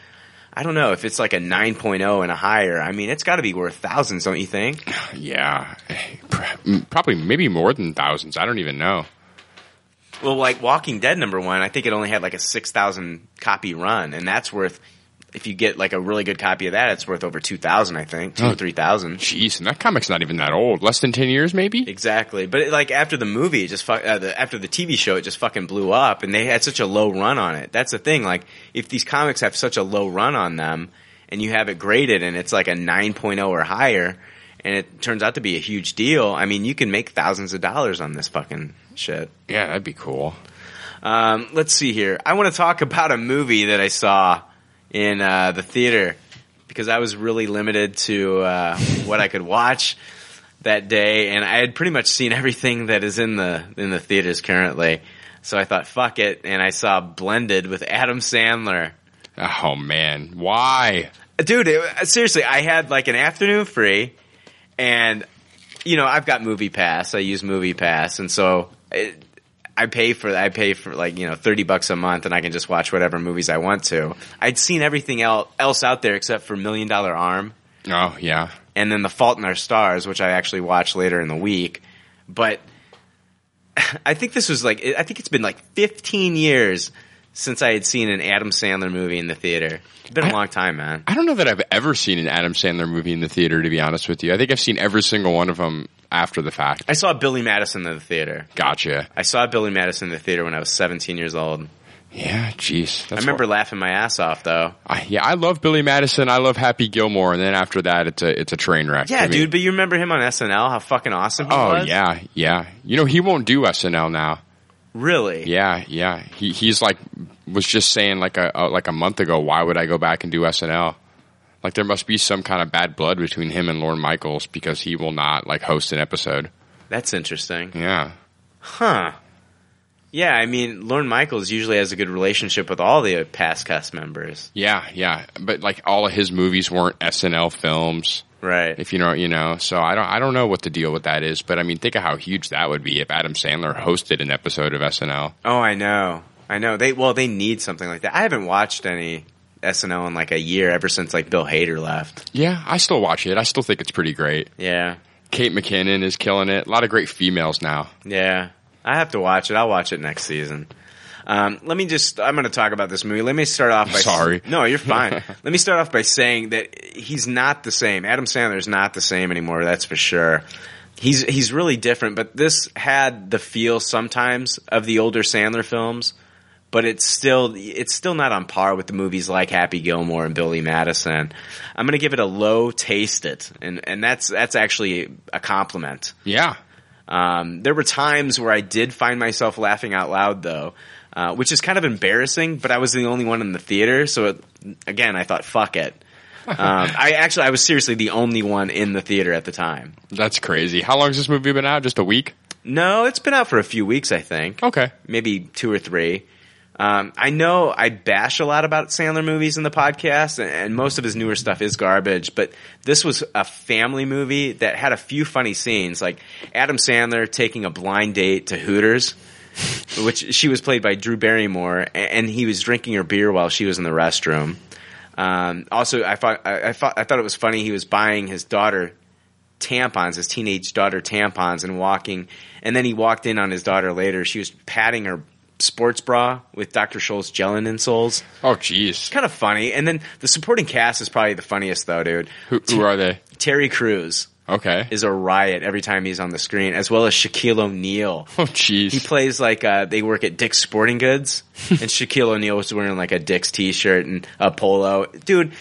I don't know if it's like a 9.0 and a higher. I mean, it's got to be worth thousands, don't you think? Yeah, probably maybe more than thousands. I don't even know. Well, like Walking Dead number one, I think it only had like a 6,000 copy run, and that's worth, if you get like a really good copy of that, it's worth over 2,000, I think, two or 3,000. Jeez, and that comic's not even that old. Less than 10 years, maybe? Exactly. But it, like after the movie, it just fuck, uh, the, after the TV show, it just fucking blew up, and they had such a low run on it. That's the thing. Like, if these comics have such a low run on them, and you have it graded, and it's like a 9.0 or higher, and it turns out to be a huge deal, I mean, you can make thousands of dollars on this fucking shit. Yeah, that'd be cool. Um, let's see here. I want to talk about a movie that I saw in uh, the theater because I was really limited to uh, what I could watch that day, and I had pretty much seen everything that is in the in the theaters currently. So I thought, fuck it, and I saw Blended with Adam Sandler. Oh man, why? Dude, it, seriously, I had like an afternoon free, and you know I've got Movie Pass. I use Movie Pass, and so it, I pay for I pay for like you know thirty bucks a month, and I can just watch whatever movies I want to. I'd seen everything el- else out there except for Million Dollar Arm, Oh yeah. and then The Fault in Our Stars, which I actually watched later in the week. But I think this was like I think it's been like fifteen years since I had seen an Adam Sandler movie in the theater. It's been a long time, man. I don't know that I've ever seen an Adam Sandler movie in the theater. To be honest with you, I think I've seen every single one of them after the fact. I saw Billy Madison in the theater. Gotcha. I saw Billy Madison in the theater when I was 17 years old. Yeah, jeez. I remember laughing my ass off though. I, yeah, I love Billy Madison. I love Happy Gilmore, and then after that, it's a it's a train wreck. Yeah, dude, but you remember him on SNL? How fucking awesome he Oh was? yeah, yeah. You know he won't do SNL now. Really? Yeah, yeah. He he's like was just saying like a, a like a month ago. Why would I go back and do SNL? Like there must be some kind of bad blood between him and Lorne Michaels because he will not like host an episode. That's interesting. Yeah. Huh. Yeah, I mean, Lorne Michaels usually has a good relationship with all the past cast members. Yeah, yeah, but like all of his movies weren't SNL films, right? If you know, you know. So I don't, I don't know what the deal with that is. But I mean, think of how huge that would be if Adam Sandler hosted an episode of SNL. Oh, I know. I know. They well, they need something like that. I haven't watched any SNL in like a year ever since like Bill Hader left. Yeah, I still watch it. I still think it's pretty great. Yeah. Kate McKinnon is killing it. A lot of great females now. Yeah. I have to watch it. I'll watch it next season. Um, let me just, I'm going to talk about this movie. Let me start off by. Sorry. No, you're fine. let me start off by saying that he's not the same. Adam Sandler is not the same anymore, that's for sure. He's, he's really different, but this had the feel sometimes of the older Sandler films, but it's still, it's still not on par with the movies like Happy Gilmore and Billy Madison. I'm going to give it a low taste it, and, and that's, that's actually a compliment. Yeah. Um, there were times where I did find myself laughing out loud, though, uh, which is kind of embarrassing. But I was the only one in the theater, so it, again, I thought, "Fuck it." um, I actually, I was seriously the only one in the theater at the time. That's crazy. How long has this movie been out? Just a week? No, it's been out for a few weeks, I think. Okay, maybe two or three. Um, I know I bash a lot about Sandler movies in the podcast, and, and most of his newer stuff is garbage. But this was a family movie that had a few funny scenes, like Adam Sandler taking a blind date to Hooters, which she was played by Drew Barrymore, a- and he was drinking her beer while she was in the restroom. Um, also, I thought I, I thought I thought it was funny. He was buying his daughter tampons, his teenage daughter tampons, and walking. And then he walked in on his daughter later. She was patting her sports bra with Dr. Scholl's gelin insoles. Oh, jeez. Kind of funny. And then the supporting cast is probably the funniest, though, dude. Who, who are they? Terry Crews. Okay. Is a riot every time he's on the screen, as well as Shaquille O'Neal. Oh, jeez. He plays like uh, they work at Dick's Sporting Goods, and Shaquille O'Neal was wearing like a Dick's t-shirt and a polo. Dude,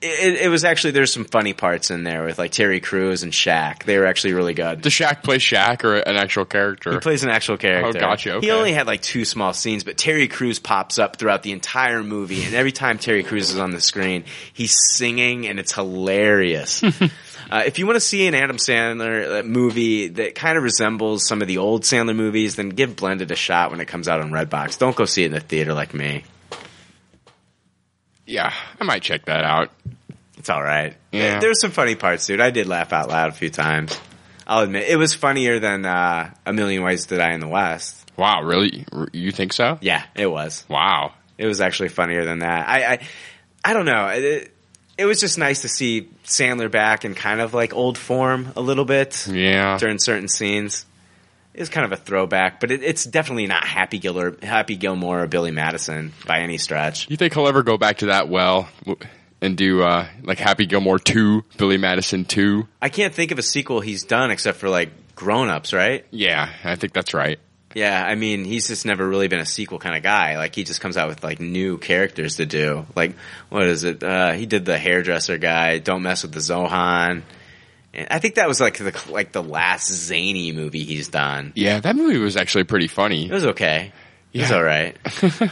it, it was actually there's some funny parts in there with like Terry Crews and Shaq. They were actually really good. Does Shaq play Shaq or an actual character? He plays an actual character. Oh, gotcha. Okay. He only had like two small scenes, but Terry Crews pops up throughout the entire movie, and every time Terry Crews is on the screen, he's singing, and it's hilarious. uh, if you want to see an Adam Sandler uh, movie that kind of resembles some of the old Sandler movies, then give Blended a shot when it comes out on Redbox. Don't go see it in the theater like me. Yeah, I might check that out. It's all right. Yeah. There's some funny parts, dude. I did laugh out loud a few times. I'll admit it was funnier than uh, A Million Ways to Die in the West. Wow, really? You think so? Yeah, it was. Wow. It was actually funnier than that. I, I, I don't know. It, it was just nice to see Sandler back in kind of like old form a little bit. Yeah. During certain scenes. Was kind of a throwback, but it, it's definitely not Happy Gilmore, Happy Gilmore or Billy Madison by any stretch. You think he'll ever go back to that well and do uh, like Happy Gilmore 2, Billy Madison 2? I can't think of a sequel he's done except for like Grown Ups, right? Yeah, I think that's right. Yeah, I mean, he's just never really been a sequel kind of guy. Like he just comes out with like new characters to do. Like what is it? Uh, he did the hairdresser guy. Don't mess with the Zohan. I think that was like the like the last zany movie he's done. Yeah, that movie was actually pretty funny. It was okay. It was all right.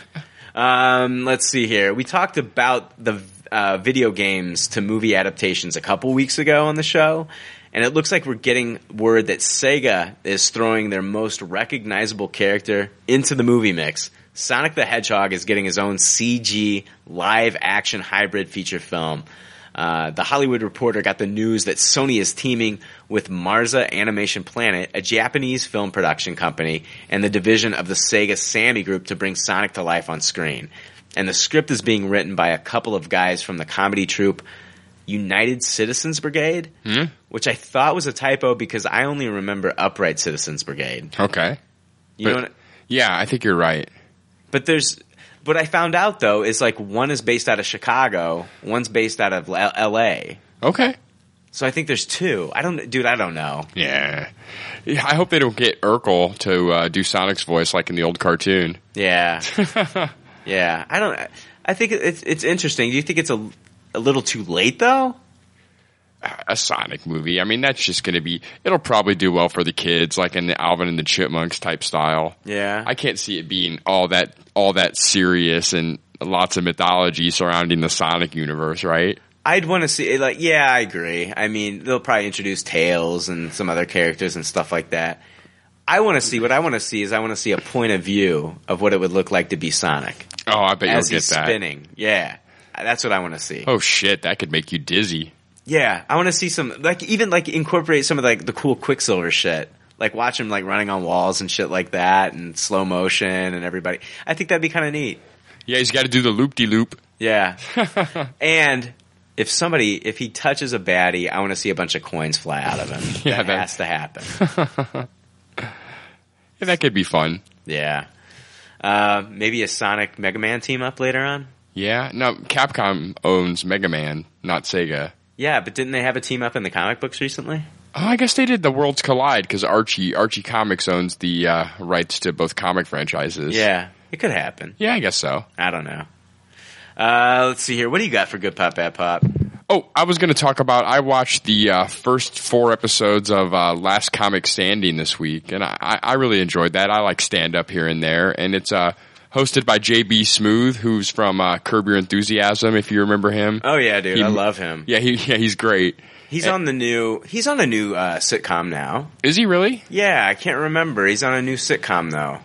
um, let's see here. We talked about the uh, video games to movie adaptations a couple weeks ago on the show, and it looks like we're getting word that Sega is throwing their most recognizable character into the movie mix. Sonic the Hedgehog is getting his own CG live action hybrid feature film. Uh, the Hollywood Reporter got the news that Sony is teaming with Marza Animation Planet, a Japanese film production company, and the division of the Sega Sammy Group to bring Sonic to life on screen. And the script is being written by a couple of guys from the comedy troupe United Citizens Brigade, Hmm? which I thought was a typo because I only remember Upright Citizens Brigade. Okay. You But- know what? Yeah, I think you're right. But there's what I found out though is like one is based out of Chicago, one's based out of L- L.A. Okay. So I think there's two. I don't, dude. I don't know. Yeah. yeah I hope they don't get Urkel to uh, do Sonic's voice like in the old cartoon. Yeah, yeah. I don't. I think it's it's interesting. Do you think it's a a little too late though? A Sonic movie. I mean, that's just going to be. It'll probably do well for the kids, like in the Alvin and the Chipmunks type style. Yeah. I can't see it being all that all that serious and lots of mythology surrounding the Sonic universe, right? I'd want to see like yeah, I agree. I mean, they'll probably introduce Tails and some other characters and stuff like that. I want to see what I want to see is I want to see a point of view of what it would look like to be Sonic Oh, I bet you'll get he's that. spinning. Yeah, that's what I want to see. Oh shit, that could make you dizzy. Yeah, I want to see some like even like incorporate some of like the cool Quicksilver shit. Like watch him like running on walls and shit like that and slow motion and everybody. I think that'd be kind of neat. Yeah, he's got to do the loop de loop. Yeah. and if somebody if he touches a baddie, I want to see a bunch of coins fly out of him. Yeah, that that- has to happen. Yeah, that could be fun. Yeah. Uh, maybe a Sonic Mega Man team up later on. Yeah, no, Capcom owns Mega Man, not Sega. Yeah, but didn't they have a team up in the comic books recently? Oh, I guess they did the Worlds Collide because Archie Archie Comics owns the uh, rights to both comic franchises. Yeah, it could happen. Yeah, I guess so. I don't know. Uh, let's see here. What do you got for good pop, bad pop? Oh, I was going to talk about. I watched the uh, first four episodes of uh, Last Comic Standing this week, and I, I really enjoyed that. I like stand up here and there, and it's uh, hosted by JB Smoove, who's from uh, Curb Your Enthusiasm, if you remember him. Oh yeah, dude, He- I love him. Yeah, he, yeah, he's great. He's on the new. He's on a new uh, sitcom now. Is he really? Yeah, I can't remember. He's on a new sitcom though.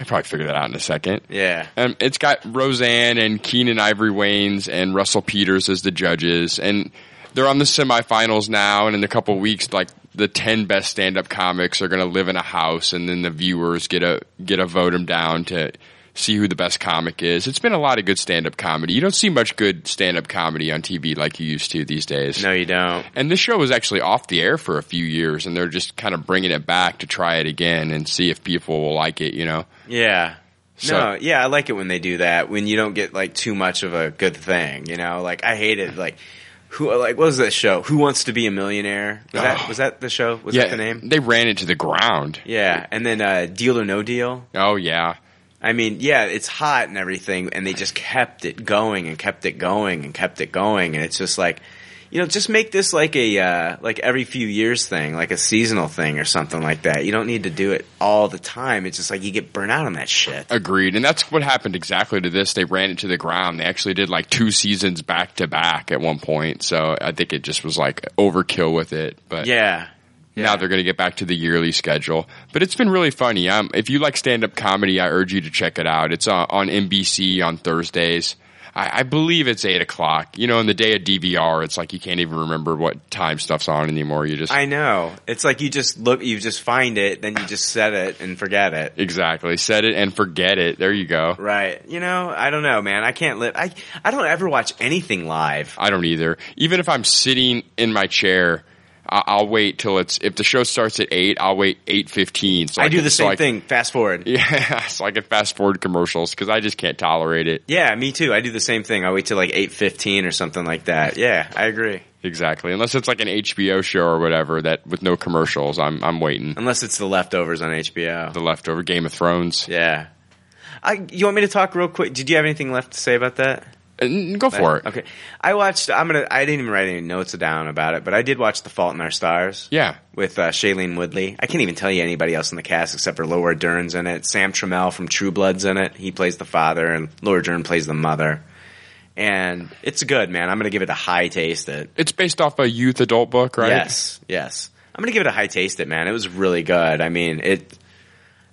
I probably figure that out in a second. Yeah. Um, it's got Roseanne and Keenen Ivory Wayans and Russell Peters as the judges, and they're on the semifinals now. And in a couple of weeks, like the ten best stand-up comics are going to live in a house, and then the viewers get a get a vote them down to see who the best comic is. It's been a lot of good stand-up comedy. You don't see much good stand-up comedy on TV like you used to these days. No, you don't. And this show was actually off the air for a few years, and they're just kind of bringing it back to try it again and see if people will like it. You know. Yeah. So- no, yeah, I like it when they do that. When you don't get like too much of a good thing, you know. Like I hated like who like what was that show? Who wants to be a millionaire? Was that was that the show? Was yeah, that the name? They ran it to the ground. Yeah, and then uh, Deal or No Deal. Oh yeah. I mean, yeah, it's hot and everything, and they just kept it going and kept it going and kept it going, and it's just like, you know, just make this like a uh, like every few years thing, like a seasonal thing or something like that. You don't need to do it all the time. It's just like you get burnt out on that shit. Agreed. And that's what happened exactly to this. They ran it to the ground. They actually did like two seasons back to back at one point. So I think it just was like overkill with it. But Yeah. now they're going to get back to the yearly schedule. But it's been really funny. Um, if you like stand up comedy, I urge you to check it out. It's uh, on NBC on Thursdays. I, I believe it's eight o'clock. You know, in the day of DVR, it's like you can't even remember what time stuff's on anymore. You just I know. It's like you just look, you just find it, then you just set it and forget it. exactly set it and forget it. There you go. Right. You know, I don't know, man. I can't live. I I don't ever watch anything live. I don't either. Even if I'm sitting in my chair, I- I'll wait till it's if the show starts at eight. I'll wait eight fifteen. So I do can- the so same I- thing. Fast forward. Yeah, so I can fast forward commercials because I just can't tolerate it. Yeah, me too. I do the same thing. I wait till like eight fifteen or something like that. Yeah, I agree. Exactly, unless it's like an HBO show or whatever that with no commercials. I'm I'm waiting. Unless it's the leftovers on HBO. The leftover Game of Thrones. Yeah. I, you want me to talk real quick? Did you have anything left to say about that? Uh, Go for it. Okay. I watched. I'm gonna. I didn't even write any notes down about it, but I did watch The Fault in Our Stars. Yeah. With uh, Shailene Woodley. I can't even tell you anybody else in the cast except for Laura Dern's in it. Sam Trammell from True Blood's in it. He plays the father, and Laura Dern plays the mother. And it's good, man. I'm gonna give it a high taste. It. It's based off a youth adult book, right? Yes. Yes. I'm gonna give it a high taste. It, man. It was really good. I mean, it.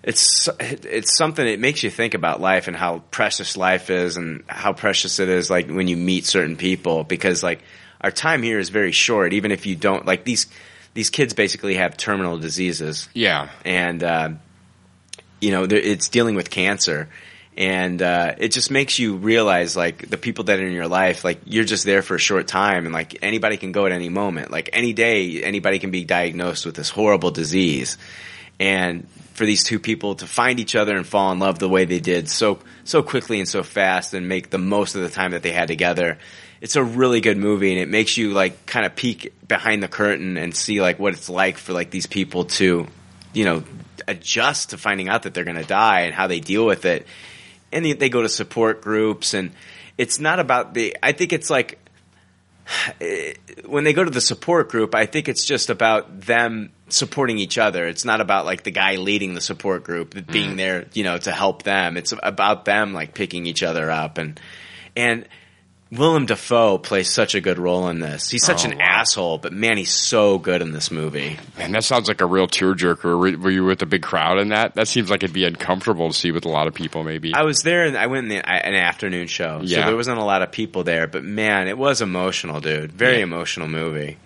It's it's something it makes you think about life and how precious life is and how precious it is like when you meet certain people because like our time here is very short even if you don't like these these kids basically have terminal diseases. Yeah. and uh, you know it's dealing with cancer. And uh, it just makes you realize like the people that are in your life like you're just there for a short time and like anybody can go at any moment. Like any day anybody can be diagnosed with this horrible disease and for these two people to find each other and fall in love the way they did so so quickly and so fast and make the most of the time that they had together. It's a really good movie and it makes you like kind of peek behind the curtain and see like what it's like for like these people to you know adjust to finding out that they're going to die and how they deal with it. And they- they go to support groups and it's not about the i think it's like eh, when they go to the support group, I think it's just about them supporting each other. It's not about like the guy leading the support group being mm. there, you know, to help them. It's about them like picking each other up and and Willem Dafoe plays such a good role in this. He's such Oh, an asshole, but man, he's so good in this movie. Man, that sounds like a real tearjerker. Were, were you with a big crowd in that? That seems like it'd be uncomfortable to see with a lot of people. Maybe. I was there and I went in the, uh, an afternoon show, so Yeah. there wasn't a lot of people there. But man, it was emotional, dude. Very Yeah. emotional movie.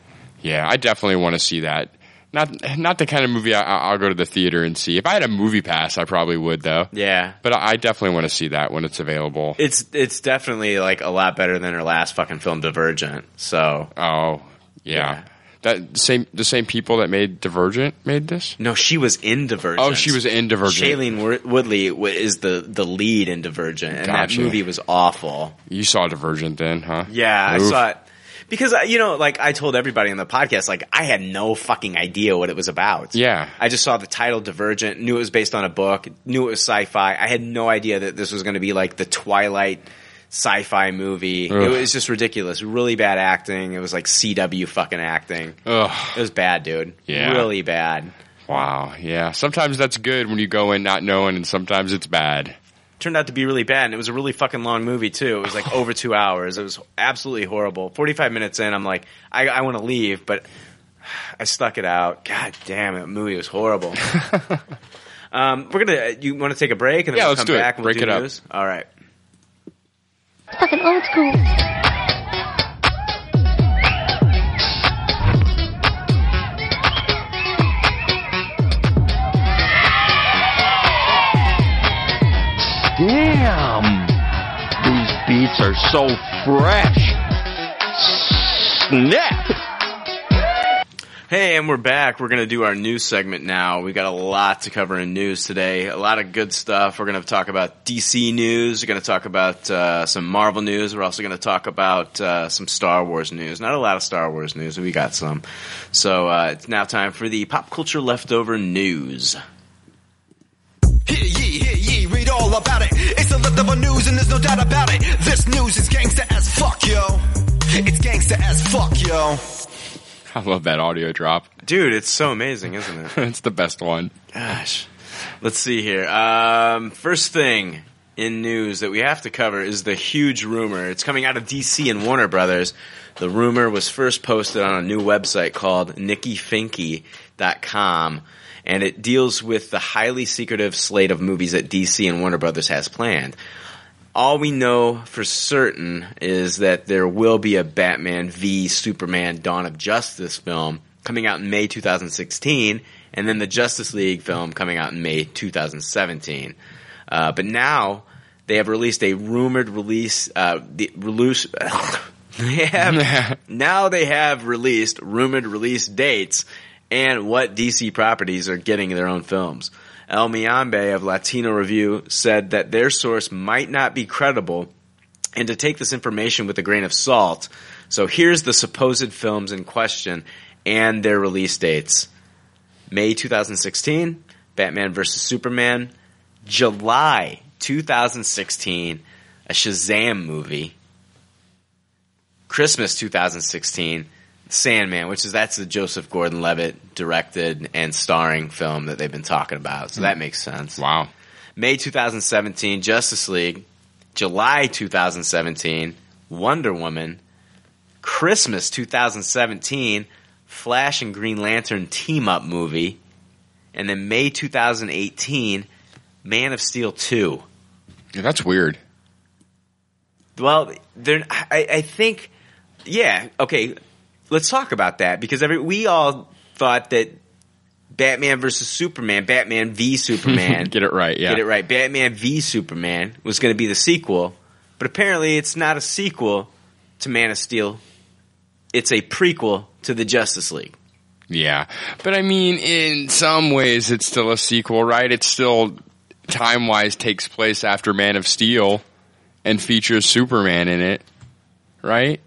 Yeah, I definitely want to see that. Not not the kind of movie I, I'll go to the theater and see. If I had a movie pass, I probably would though. Yeah, But I definitely want to see that when it's available. It's it's definitely like a lot better than her last fucking film, Divergent. So oh yeah. That same the same people that made Divergent made this. No, she was in Divergent. Oh, she was in Divergent. Shailene Woodley is the the lead in Divergent, and Gotcha. that movie was awful. You saw Divergent then, huh? Yeah, I saw it because uh, you know, like I told everybody on the podcast, like I had no fucking idea what it was about. Yeah. I just saw the title Divergent, knew it was based on a book, knew it was sci-fi. I had no idea that this was going to be like the Twilight sci-fi movie. Ugh. It was just ridiculous. Really bad acting. It was like CW fucking acting. Ugh. It was bad, dude. Yeah. Really bad. Wow. Yeah. Sometimes that's good when you go in not knowing, and sometimes it's bad. Turned out to be really bad, and it was a really fucking long movie too. It was like over two hours. It was absolutely horrible. Forty-five minutes in, I'm like, I, I want to leave, but I stuck it out. God damn it, movie was horrible. um, we're gonna. You want to take a break and then Yeah, we'll let's come do it. back and we'll Break do it up. news? All right. Fucking old school. Damn! These beats are so fresh. Snap! Hey, and we're back. We're going to do our news segment now. We got a lot to cover in news today. A lot of good stuff. We're going to talk about DC news. We're going to talk about uh, some Marvel news. We're also going to talk about uh, some Star Wars news. Not a lot of Star Wars news, but we got some. So uh, it's now time for the pop culture leftover news. All about it. It's the leftover news and there's no doubt about it. This news is gangsta as fuck, yo. It's gangsta as fuck, yo. I love that audio drop. Dude, it's so amazing, isn't it? it's the best one. Gosh. Let's see here. Um, first thing in news that we have to cover is the huge rumor. It's coming out of DC and Warner Brothers. The rumor was first posted on a new website called NikkiFinke.com, and it deals with the highly secretive slate of movies that DC and Warner Brothers has planned. All we know for certain is that there will be a Batman v Superman Dawn of Justice film coming out in May 2016, and then the Justice League film coming out in May 2017. Uh, but now they have released a rumored release. Uh, the release. they have now they have released rumored release dates and what DC properties are getting their own films. El Mayimbe of Latino Review said that their source might not be credible and to take this information with a grain of salt. So here's the supposed films in question and their release dates. May 2016, Batman vs. Superman. July 2016, a Shazam movie. Christmas 2016, Sandman, which is that's the Joseph Gordon-Levitt directed and starring film that they've been talking about. So that makes sense. Wow. May 2017, Justice League. July 2017, Wonder Woman. Christmas 2017, Flash and Green Lantern team up movie. And then May 2018, Man of Steel 2. Yeah, that's weird. Well, they're, I, I think, yeah, okay, let's talk about that because every, we all thought that Batman versus Superman, Batman v Superman, Get it right, yeah. get it right, Batman v Superman was going to be the sequel, but apparently it's not a sequel to Man of Steel. It's a prequel to the Justice League. Yeah. But I mean, in some ways, it's still a sequel, right? It still, time wise, takes place after Man of Steel and features Superman in it, right?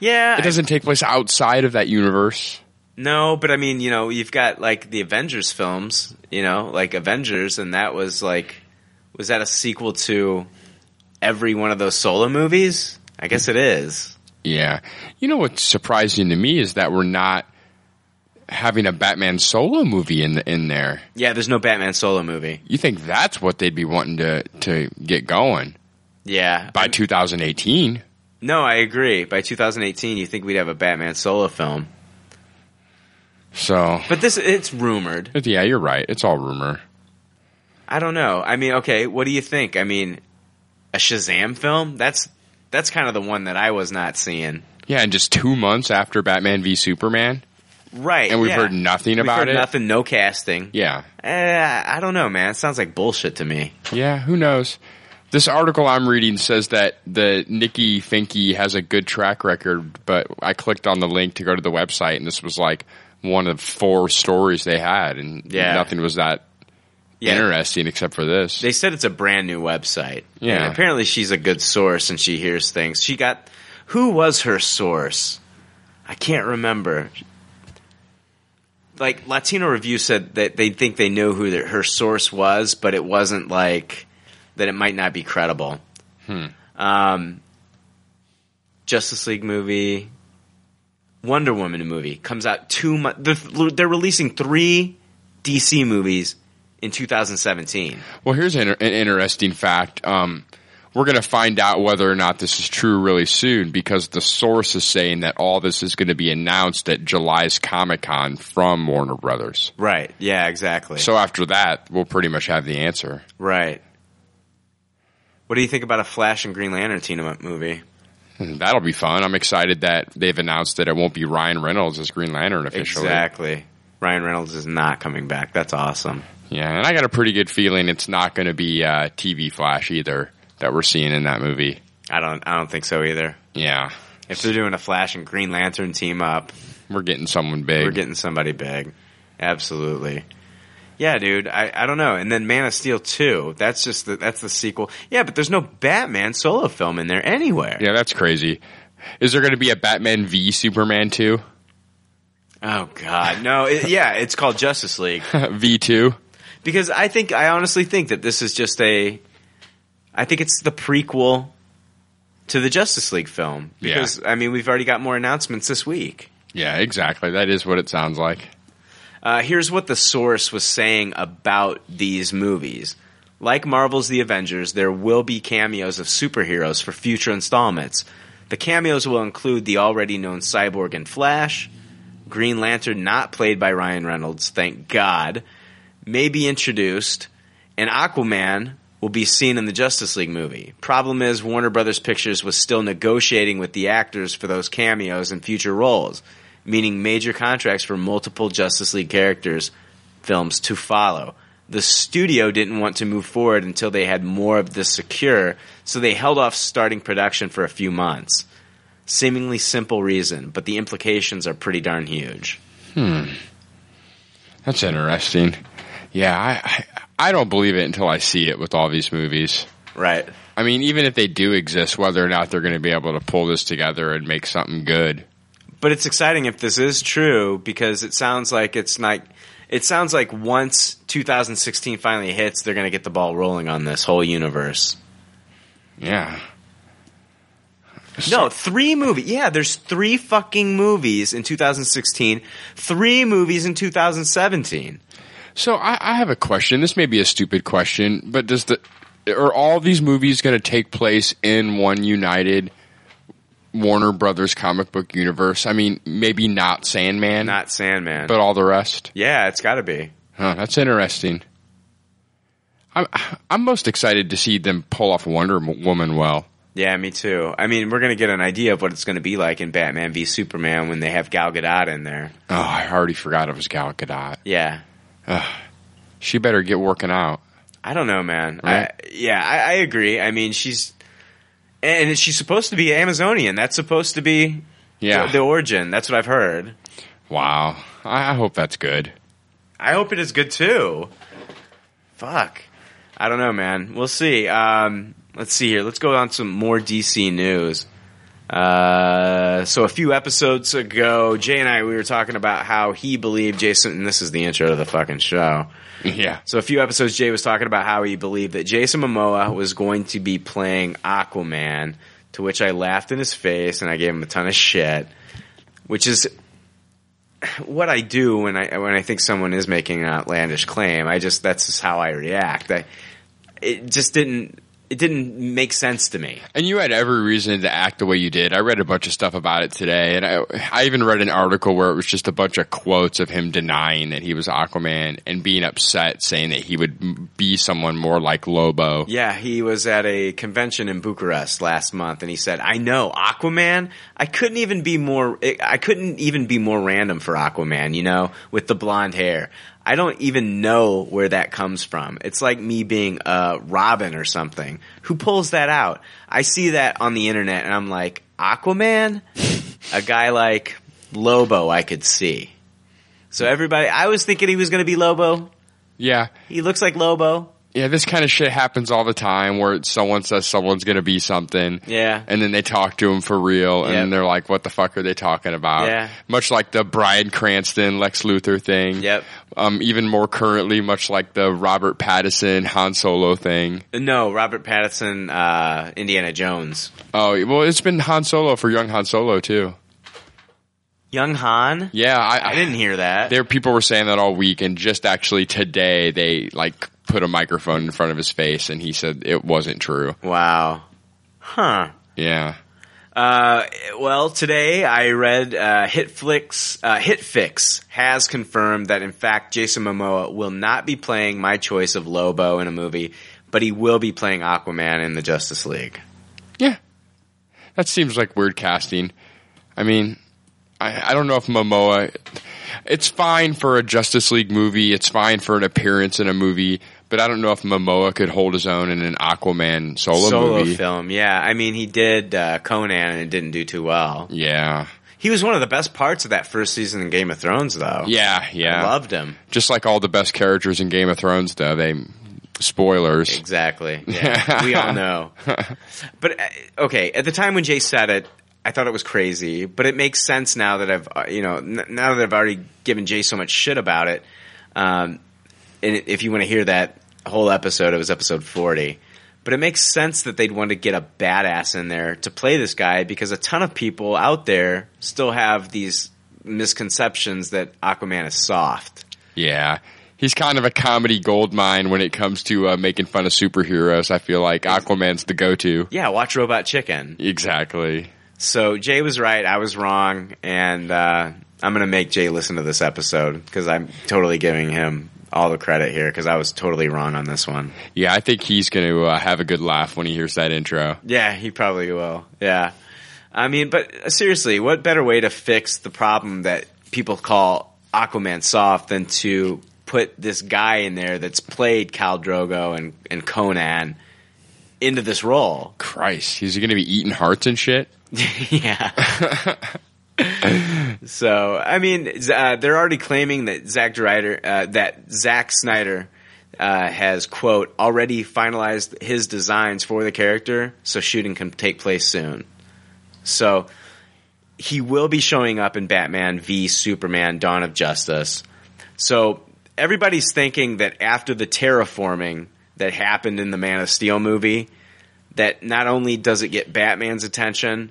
Yeah. It doesn't take place outside of that universe. No, but I mean, you know, you've got like the Avengers films, you know, like Avengers, and that was like, was that a sequel to every one of those solo movies? I guess it is. Yeah. You know what's surprising to me is that we're not having a Batman solo movie in in there. Yeah, there's no Batman solo movie. You think that's what they'd be wanting to to get going Yeah. by 2018? No, I agree. By 2018, you think we'd have a Batman solo film. So, But this, it's rumored. yeah, you're right. It's all rumor. I don't know. I mean, okay, what do you think? I mean, a Shazam film? That's, that's kind of the one that I was not seeing. Yeah, and just two months after Batman v Superman, Right. and we've yeah. heard nothing We've about heard it. Nothing, no casting. Yeah, Eh, I don't know, man. It sounds like bullshit to me. yeah. Who knows? This article I'm reading says that the Nikki Finke has a good track record, but I clicked on the link to go to the website, and this was like one of four stories they had, and Yeah. nothing was that Yeah. interesting except for this. They said it's a brand new website. Yeah. And apparently she's a good source and she hears things. She got who was her source? I can't remember. Like Latino Review said that they think they know who their, her source was, but it wasn't like that. It might not be credible. Hmm. Um, Justice League movie, Wonder Woman movie comes out two months. They're, they're releasing three DC movies in 2017. Well, here's an, an interesting fact. Um, we're going to find out whether or not this is true really soon because the source is saying that all this is going to be announced at July's Comic Con from Warner Brothers. Right. Yeah, exactly. So after that, we'll pretty much have the answer. Right. What do you think about a Flash and Green Lantern team up movie? That'll be fun. I'm excited that they've announced that it won't be Ryan Reynolds as Green Lantern officially. Exactly. Ryan Reynolds is not coming back. That's awesome. Yeah, and I got a pretty good feeling it's not going to be uh, TV Flash either that we're seeing in that movie. I don't. I don't think so either. Yeah, If they're doing a Flash and Green Lantern team up, we're getting someone big. we're getting somebody big. Absolutely. Yeah, dude. I, I don't know. And then Man of Steel two. That's just the, that's the sequel. Yeah, but there's no Batman solo film in there anywhere. Yeah, that's crazy. Is there going to be a Batman v Superman 2? Oh God, no. It, yeah, it's called Justice League. V2? because I think I honestly think that this is just a I think it's the prequel to the Justice League film because I mean we've already got more announcements this week. Yeah, exactly. That is what it sounds like. Uh, here's what the source was saying about these movies. Like Marvel's The Avengers, there will be cameos of superheroes for future installments. The cameos will include the already known Cyborg and Flash, Green Lantern not played by Ryan Reynolds, thank God, may be introduced, and Aquaman will be seen in the Justice League movie. Problem is, Warner Brothers Pictures was still negotiating with the actors for those cameos and future roles, meaning major contracts for multiple Justice League characters films to follow. The studio didn't want to move forward until they had more of this secure, so they held off starting production for a few months. Seemingly simple reason, but the implications are pretty darn huge. Hmm. That's interesting. Yeah, I, I I don't believe it until I see it with all these movies. Right. I mean, even if they do exist, whether or not they're going to be able to pull this together and make something good. But it's exciting if this is true because it sounds like it's not. It sounds like once 2016 finally hits, they're going to get the ball rolling on this whole universe. Yeah. No, three movies. Yeah, there's three fucking movies in 2016, three movies in 2017. So I, I have a question. This may be a stupid question, but does the are all these movies going to take place in one united Warner Brothers comic book universe? I mean, maybe not Sandman, Not Sandman. but all the rest. yeah, it's got to be. Huh, that's interesting. I'm I'm most excited to see them pull off Wonder Woman well. Yeah, me too. I mean, we're going to get an idea of what it's going to be like in Batman v Superman when they have Gal Gadot in there. Oh, I already forgot it was Gal Gadot. Yeah. Ugh. she better get working out. I don't know, man. Right. I, yeah, I, I agree. I mean, she's and she's supposed to be Amazonian. That's supposed to be Yeah. the, the origin. That's what I've heard. Wow. I, I hope that's good. I hope it is good too. Fuck. I don't know, man. We'll see. Um, let's see here. Let's go on some more DC news. Uh, so a few episodes ago, Jay and I we were talking about how he believed Jason. And this is the intro to the fucking show. Yeah. So a few episodes, Jay was talking about how he believed that Jason Momoa was going to be playing Aquaman. To which I laughed in his face and I gave him a ton of shit, which is what I do when I when I think someone is making an outlandish claim. I just that's just how I react. I, it just didn't it didn't make sense to me. And you had every reason to act the way you did. I read a bunch of stuff about it today, and I, I even read an article where it was just a bunch of quotes of him denying that he was Aquaman and being upset, saying that he would be someone more like Lobo. Yeah, he was at a convention in Bucharest last month, and he said, "I know Aquaman. I couldn't even be more. I couldn't even be more random for Aquaman. You know, with the blonde hair. I don't even know where that comes from. It's like me being a Robin or something. Who pulls that out? I see that on the internet and I'm like, Aquaman? a guy like Lobo I could see. So everybody, I was thinking he was going to be Lobo. Yeah. He looks like Lobo. Yeah, this kind of shit happens all the time where someone says someone's going to be something. Yeah. And then they talk to him for real and Yep. they're like, what the fuck are they talking about? Yeah. Much like the Bryan Cranston, Lex Luthor thing. Yep. Um, even more currently, much like the Robert Pattinson, Han Solo thing. No, Robert Pattinson, uh, Indiana Jones. Oh, well, it's been Han Solo for young Han Solo too. Young Han? Yeah, I, I didn't hear that. There, people were saying that all week, and just actually today, they like put a microphone in front of his face, and he said it wasn't true. Wow. Huh. Yeah. Uh, well, today I read uh, Hitflix. Uh, Hitfix has confirmed that in fact Jason Momoa will not be playing my choice of Lobo in a movie, but he will be playing Aquaman in the Justice League. Yeah, that seems like weird casting. I mean, I, I don't know if Momoa. It's fine for a Justice League movie. It's fine for an appearance in a movie, but I don't know if Momoa could hold his own in an Aquaman solo, movie. film, yeah. I mean, he did uh, Conan and it didn't do too well. Yeah. He was one of the best parts of that first season in Game of Thrones, though. Yeah, yeah. I loved him. Just like all the best characters in Game of Thrones, though. They spoilers. Exactly. Yeah, we all know. But uh, okay, at the time when Jay said it, I thought it was crazy. But it makes sense now that I've uh, you know now that I've already given Jay so much shit about it. Um, and if you want to hear that whole episode, it was episode forty. But it makes sense that they'd want to get a badass in there to play this guy because a ton of people out there still have these misconceptions that Aquaman is soft. Yeah. He's kind of a comedy gold mine when it comes to uh, making fun of superheroes. I feel like Aquaman's the go-to. Yeah, watch Robot Chicken. Exactly. So Jay was right, I was wrong, and uh, I'm going to make Jay listen to this episode because I'm totally giving him all the credit here because I was totally wrong on this one. Yeah, I think he's going to uh, have a good laugh when he hears that intro. Yeah, he probably will. Yeah. I mean, but uh, seriously, what better way to fix the problem that people call Aquaman soft than to put this guy in there that's played Khal Drogo and, and Conan into this role? Christ, he's going to be eating hearts and shit? yeah. so, I mean, uh, they're already claiming that Zack Ryder, uh, that Zack Snyder uh, has quote already finalized his designs for the character, so shooting can take place soon. So he will be showing up in Batman v Superman: Dawn of Justice. So everybody's thinking that after the terraforming that happened in the Man of Steel movie, that not only does it get Batman's attention,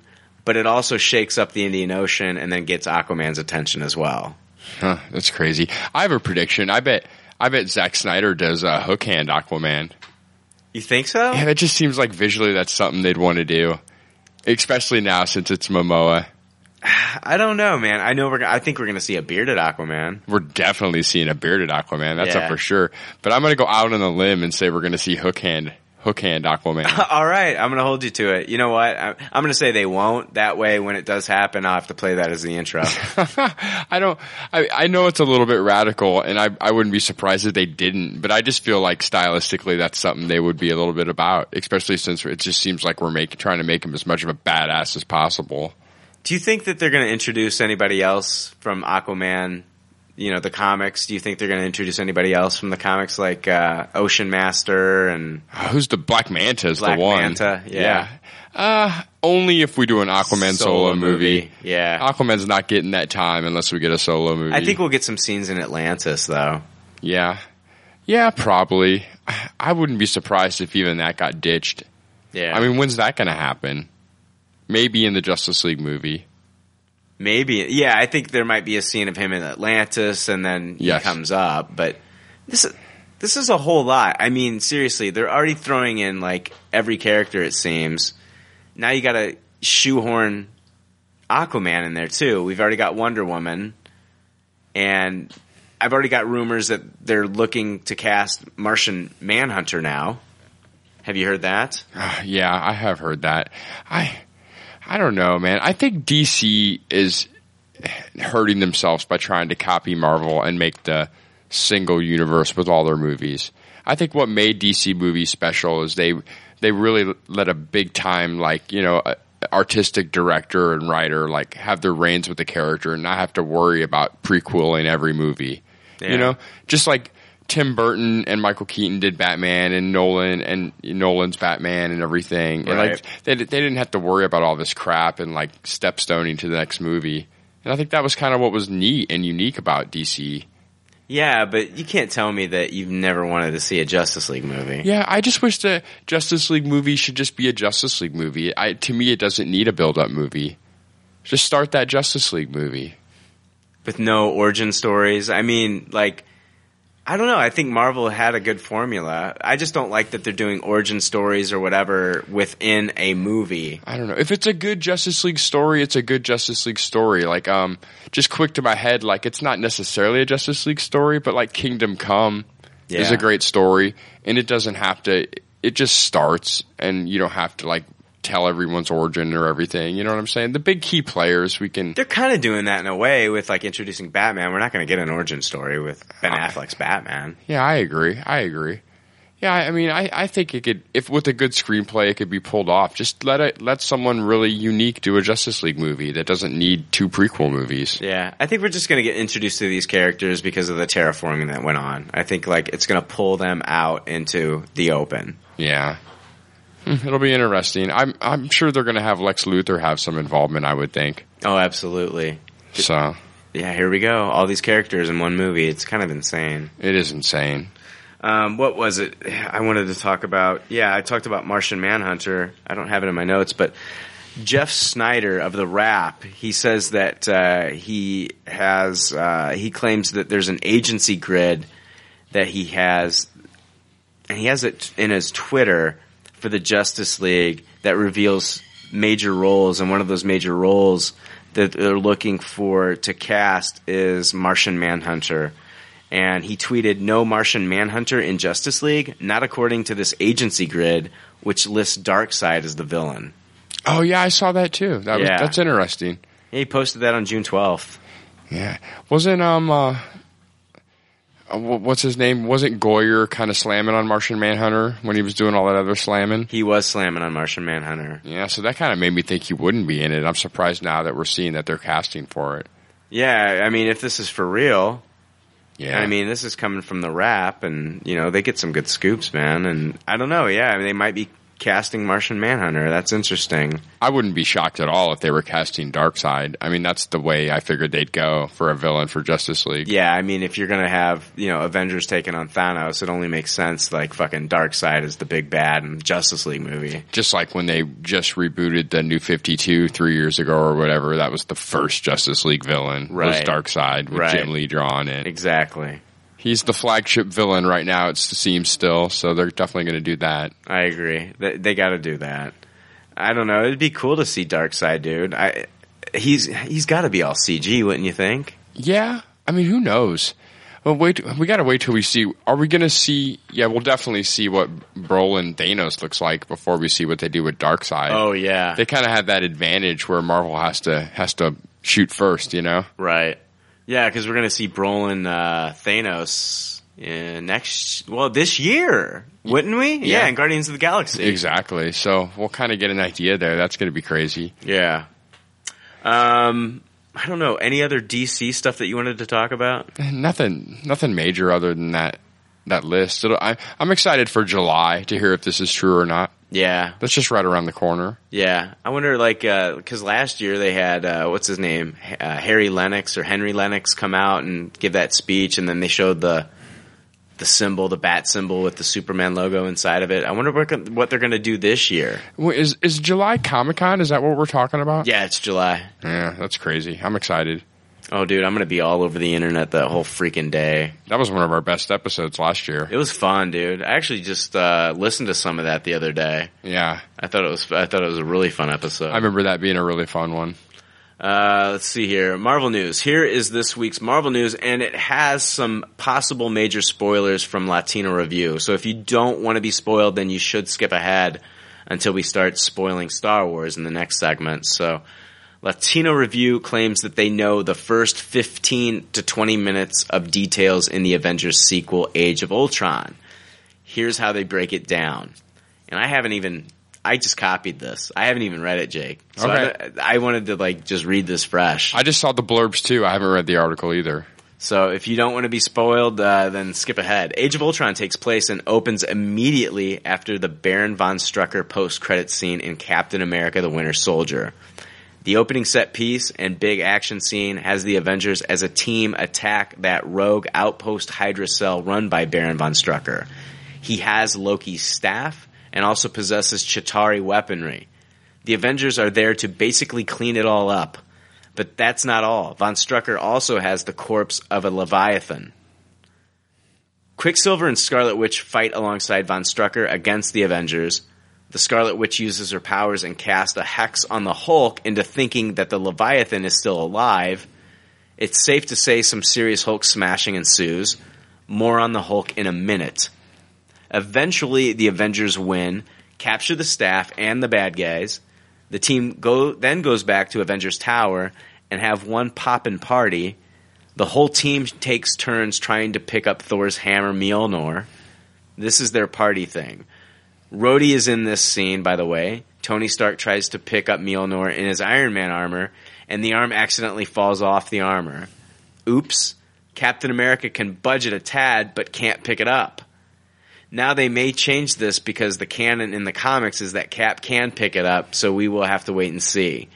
but it also shakes up the Indian Ocean and then gets Aquaman's attention as well. Huh, that's crazy. I have a prediction. I bet I bet Zack Snyder does uh, hook hand Aquaman. You think so? Yeah, that just seems like visually that's something they'd want to do. Especially now since it's Momoa. I don't know, man. I know we're. I think we're going to see a bearded Aquaman. We're definitely seeing a bearded Aquaman. That's Yeah. up for sure. But I'm going to go out on a limb and say we're going to see hook hand hook hand Aquaman. All right, I'm going to hold you to it. You know what? I'm going to say they won't. That way, when it does happen, I'll have to play that as the intro. I don't. I, I know it's a little bit radical, and I I wouldn't be surprised if they didn't. But I just feel like stylistically, that's something they would be a little bit about, especially since it just seems like we're making trying to make him as much of a badass as possible. Do you think that they're going to introduce anybody else from Aquaman? You know, the comics. Do you think they're going to introduce anybody else from the comics, like uh, Ocean Master and Who's the Black Manta? Is Black the one? Manta? Yeah. Uh, only if we do an Aquaman solo, Solo movie. movie, yeah. Aquaman's not getting that time unless we get a solo movie. I think we'll get some scenes in Atlantis, though. Yeah. Yeah, probably. I wouldn't be surprised if even that got ditched. Yeah. I mean, when's that going to happen? Maybe in the Justice League movie. Maybe, yeah. I think there might be a scene of him in Atlantis, and then he Yes. comes up. But this is this is a whole lot. I mean, seriously, they're already throwing in like every character. It seems now you got to shoehorn Aquaman in there too. We've already got Wonder Woman, and I've already got rumors that they're looking to cast Martian Manhunter now. Have you heard that? Yeah, I have heard that. I I don't know, man. I think DC is hurting themselves by trying to copy Marvel and make the single universe with all their movies. I think what made DC movies special is they they really let a big time like you know artistic director and writer like have their reins with the character and not have to worry about prequeling every movie. Yeah. You know, just like Tim Burton and Michael Keaton did Batman and Nolan and Nolan's Batman and everything. And Right. like they they didn't have to worry about all this crap and like stepstoning to the next movie. And I think that was kind of what was neat and unique about DC. Yeah, but you can't tell me that you've never wanted to see a Justice League movie. Yeah, I just wish the Justice League movie should just be a Justice League movie. I, to me, it doesn't need a build-up movie. Just start that Justice League movie. with no origin stories. I mean, like, I don't know. I think Marvel had a good formula. I just don't like that they're doing origin stories or whatever within a movie. I don't know. If it's a good Justice League story, it's a good Justice League story. Like, um, just quick to my head, like, it's not necessarily a Justice League story, but like Kingdom Come is a great story, and it doesn't have to, it just starts, and you don't have to, like, tell everyone's origin or everything. You know what I'm saying? The big key players, we can. They're kind of doing that in a way with like introducing Batman. We're not going to get an origin story with Ben Affleck's Batman. Yeah, I agree. I agree. Yeah, I I mean, I, I think it could, if with a good screenplay, it could be pulled off. Just let it, let someone really unique do a Justice League movie that doesn't need two prequel movies. Yeah, I think we're just going to get introduced to these characters because of the terraforming that went on. I think like it's going to pull them out into the open. Yeah. Hmm, It'll be interesting. I'm I'm sure they're going to have Lex Luthor have some involvement. I would think. Oh, absolutely. So Yeah, here we go. All these characters in one movie. It's kind of insane. it is insane. Um, what was it? I wanted to talk about. Yeah, I talked about Martian Manhunter. I don't have it in my notes, but Jeff Sneider of the Wrap. He says that uh, he has. Uh, he claims that there's an agency grid that he has, and he has it in his Twitter for the Justice League that reveals major roles, and one of those major roles that they're looking for to cast is Martian Manhunter. And he tweeted, "No Martian Manhunter in Justice League, not according to this agency grid, which lists Darkseid as the villain." Oh yeah, I saw that too. That was, Yeah. that's interesting. He posted that on June twelfth. Yeah, wasn't um uh, Uh, what's his name? Wasn't Goyer kind of slamming on Martian Manhunter when he was doing all that other slamming? He was slamming on Martian Manhunter. Yeah, so that kind of made me think he wouldn't be in it. I'm surprised now that we're seeing that they're casting for it. Yeah, I mean, if this is for real, Yeah, I mean, this is coming from the Wrap, and you know they get some good scoops, man. And I don't know, yeah, I mean, they might be casting Martian Manhunter. That's interesting. I wouldn't be shocked at all if they were casting Darkseid. I mean, that's the way I figured they'd go for a villain for Justice League. Yeah, I mean, if you're gonna have you know Avengers taking on Thanos, it only makes sense like fucking Darkseid is the big bad in Justice League movie. Just like when they just rebooted the New 52 three years ago or whatever, that was the first Justice League villain, was Right. Darkseid with Right. Jim Lee drawn it. Exactly. He's the flagship villain right now, it seems still, so they're definitely going to do that. I agree. They, they got to do that. I don't know. It'd be cool to see Darkseid, dude. I he's he's got to be all CG, wouldn't you think? Yeah, I mean, who knows? Well, wait, we got to wait till we see. Are we going to see? Yeah, we'll definitely see what Brolin Thanos looks like before we see what they do with Darkseid. Oh yeah, they kind of have that advantage where Marvel has to has to shoot first, you know? Right. Yeah, because we're gonna see Brolin uh, Thanos in next. Well, this year, wouldn't we? Yeah, Yeah. in Guardians of the Galaxy. Exactly. So we'll kind of get an idea there. That's going to be crazy. Yeah. Um, I don't know. Any other DC stuff that you wanted to talk about? Nothing, nothing major other than that that list. It'll, I, I'm excited for July to hear if this is true or not. Yeah. That's just right around the corner. Yeah, I wonder, like, because last year they had uh, what's his name, uh, Harry Lennox or Henry Lennox, come out and give that speech, and then they showed the the symbol, the bat symbol with the Superman logo inside of it. I wonder what what they're going to do this year. Is is July Comic Con? Is that what we're talking about? Yeah, it's July. Yeah, that's crazy. I'm excited. Oh, dude, I'm going to be all over the internet that whole freaking day. That was one of our best episodes last year. It was fun, dude. I actually just uh, listened to some of that the other day. Yeah, I thought it was I thought it was a really fun episode. I remember that being a really fun one. Uh, let's see here. Marvel news. Here is this week's Marvel news, and it has some possible major spoilers from Latino Review. So if you don't want to be spoiled, then you should skip ahead until we start spoiling Star Wars in the next segment. So Latino Review claims that they know the first 15 to 20 minutes of details in the Avengers sequel, Age of Ultron. Here's how they break it down. And I haven't even, I just copied this. I haven't even read it, Jake. So Okay. I, I wanted to like just read this fresh. I just saw the blurbs too. I haven't read the article either. So if you don't want to be spoiled, uh, then skip ahead. Age of Ultron takes place and opens immediately after the Baron von Strucker post-credit scene in Captain America: The Winter Soldier. The opening set piece and big action scene has the Avengers as a team attack that rogue outpost Hydra cell run by Baron von Strucker. He has Loki's staff and also possesses Chitauri weaponry. The Avengers are there to basically clean it all up. But that's not all. Von Strucker also has the corpse of a Leviathan. Quicksilver and Scarlet Witch fight alongside Von Strucker against the Avengers. The Scarlet Witch uses her powers and casts a hex on the Hulk into thinking that the Leviathan is still alive. It's safe to say some serious Hulk smashing ensues. More on the Hulk in a minute. Eventually, the Avengers win, capture the staff and the bad guys. The team go then goes back to Avengers Tower and have one poppin' party. The whole team takes turns trying to pick up Thor's hammer Mjolnir. This is their party thing. Rhodey is in this scene, by the way. Tony Stark tries to pick up Mjolnir in his Iron Man armor, and the arm accidentally falls off the armor. Oops. Captain America can budget a tad, but can't pick it up. Now they may change this because the canon in the comics is that Cap can pick it up, so we will have to wait and see.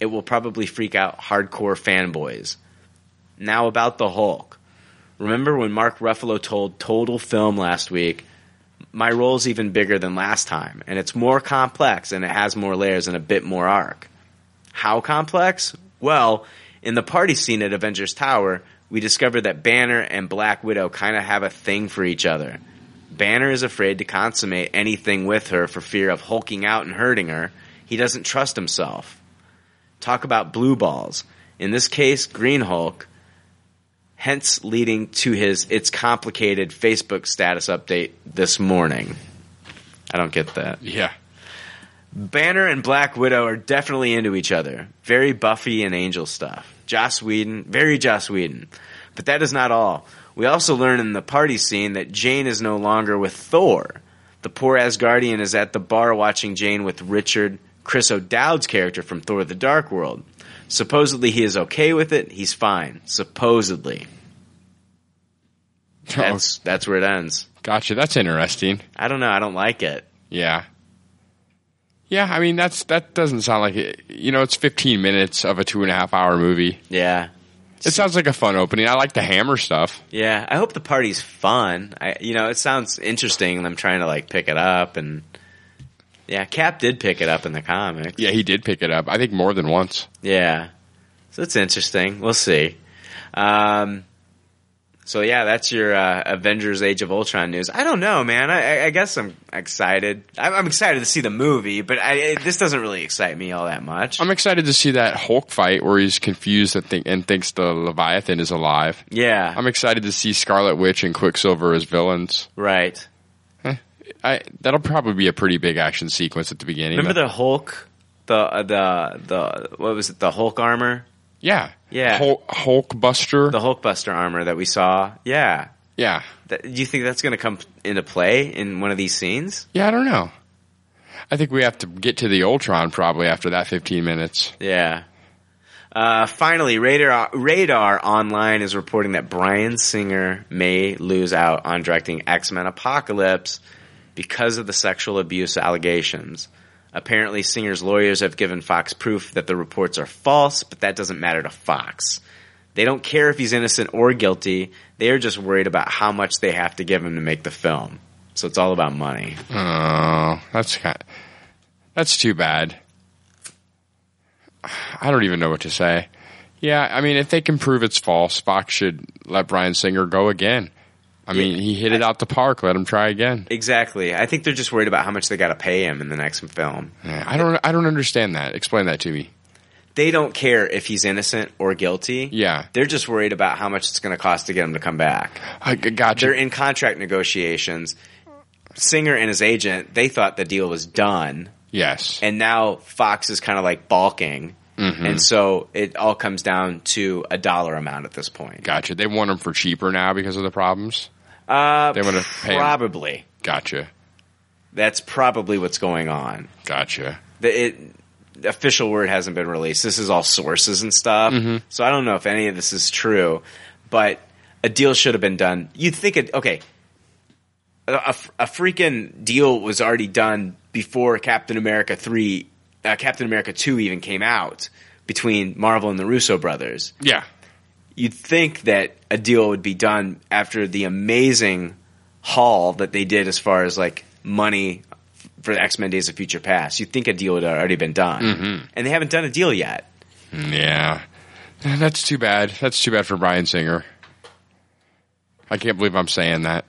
It will probably freak out hardcore fanboys. Now about the Hulk. Remember when Mark Ruffalo told Total Film last week, my role's even bigger than last time, and it's more complex and it has more layers and a bit more arc. How complex? Well, in the party scene at Avengers Tower, we discover that Banner and Black Widow kind of have a thing for each other. Banner is afraid to consummate anything with her for fear of hulking out and hurting her. He doesn't trust himself. Talk about blue balls. In this case, Green Hulk, hence leading to his It's Complicated Facebook status update this morning. I don't get that. Yeah. Banner and Black Widow are definitely into each other. Very Buffy and Angel stuff. Joss Whedon, very Joss Whedon. But that is not all. We also learn in the party scene that Jane is no longer with Thor. The poor Asgardian is at the bar watching Jane with Richard, Chris O'Dowd's character from Thor the Dark World. Supposedly he is okay with it, he's fine. Supposedly. That's that's where it ends. Gotcha. That's interesting. I don't know, I don't like it. Yeah. Yeah, I mean that's that doesn't sound like it. You know, it's 15 minutes of a two and a half hour movie. Yeah. It sounds like a fun opening. I like the hammer stuff. Yeah, I hope the party's fun. I, you know, it sounds interesting, and I'm trying to like pick it up. And yeah, Cap did pick it up in the comics. Yeah, he did pick it up. I think more than once. Yeah, so it's interesting. We'll see. Um, so yeah, that's your uh, Avengers: Age of Ultron news. I don't know, man. I, I- guess I'm excited. I'm, I'm excited to see the movie, but I, it, this doesn't really excite me all that much. I'm excited to see that Hulk fight where he's confused and, think, and thinks the Leviathan is alive. Yeah, I'm excited to see Scarlet Witch and Quicksilver as villains. right. I, that'll probably be a pretty big action sequence at the beginning. Remember the Hulk, the uh, the the what was it? The Hulk armor. Yeah. Yeah. Hulk, Hulk Buster. The Hulkbuster armor that we saw. Yeah. Yeah. That, do you think that's going to come into play in one of these scenes? Yeah, I don't know. I think we have to get to the Ultron probably after that 15 minutes. Yeah. Uh, finally, Radar, Radar Online is reporting that Bryan Singer may lose out on directing X Men Apocalypse because of the sexual abuse allegations. Apparently, Singer's lawyers have given Fox proof that the reports are false, but that doesn't matter to Fox. They don't care if he's innocent or guilty. They are just worried about how much they have to give him to make the film. So it's all about money. Oh, that's that's too bad. I don't even know what to say. Yeah, I mean, if they can prove it's false, Fox should let Bryan Singer go again. I mean, he hit it out the park. Let him try again. Exactly. I think they're just worried about how much they got to pay him in the next film. Yeah, I don't. I don't understand that. Explain that to me. They don't care if he's innocent or guilty. Yeah. They're just worried about how much it's going to cost to get him to come back. I got you. They're in contract negotiations. Singer and his agent, they thought the deal was done. Yes. And now Fox is kind of like balking Mhm. and so it all comes down to a dollar amount at this point. Gotcha. They want them for cheaper now because of the problems. Uh, They want to pay 'em- probably. Gotcha. That's probably what's going on. Gotcha. The, it, the official word hasn't been released. This is all sources and stuff. Mhm. So I don't know if any of this is true, but a deal should have been done. You'd think it, okay, a, a, a freaking deal was already done before Captain America 3, uh, Captain America 2 even came out between Marvel and the Russo brothers. Yeah. You'd think that a deal would be done after the amazing haul that they did as far as like money for X Men Days of Future Past. You'd think a deal had already been done, Mhm. and they haven't done a deal yet. Yeah. That's too bad. That's too bad for Bryan Singer. I can't believe I'm saying that.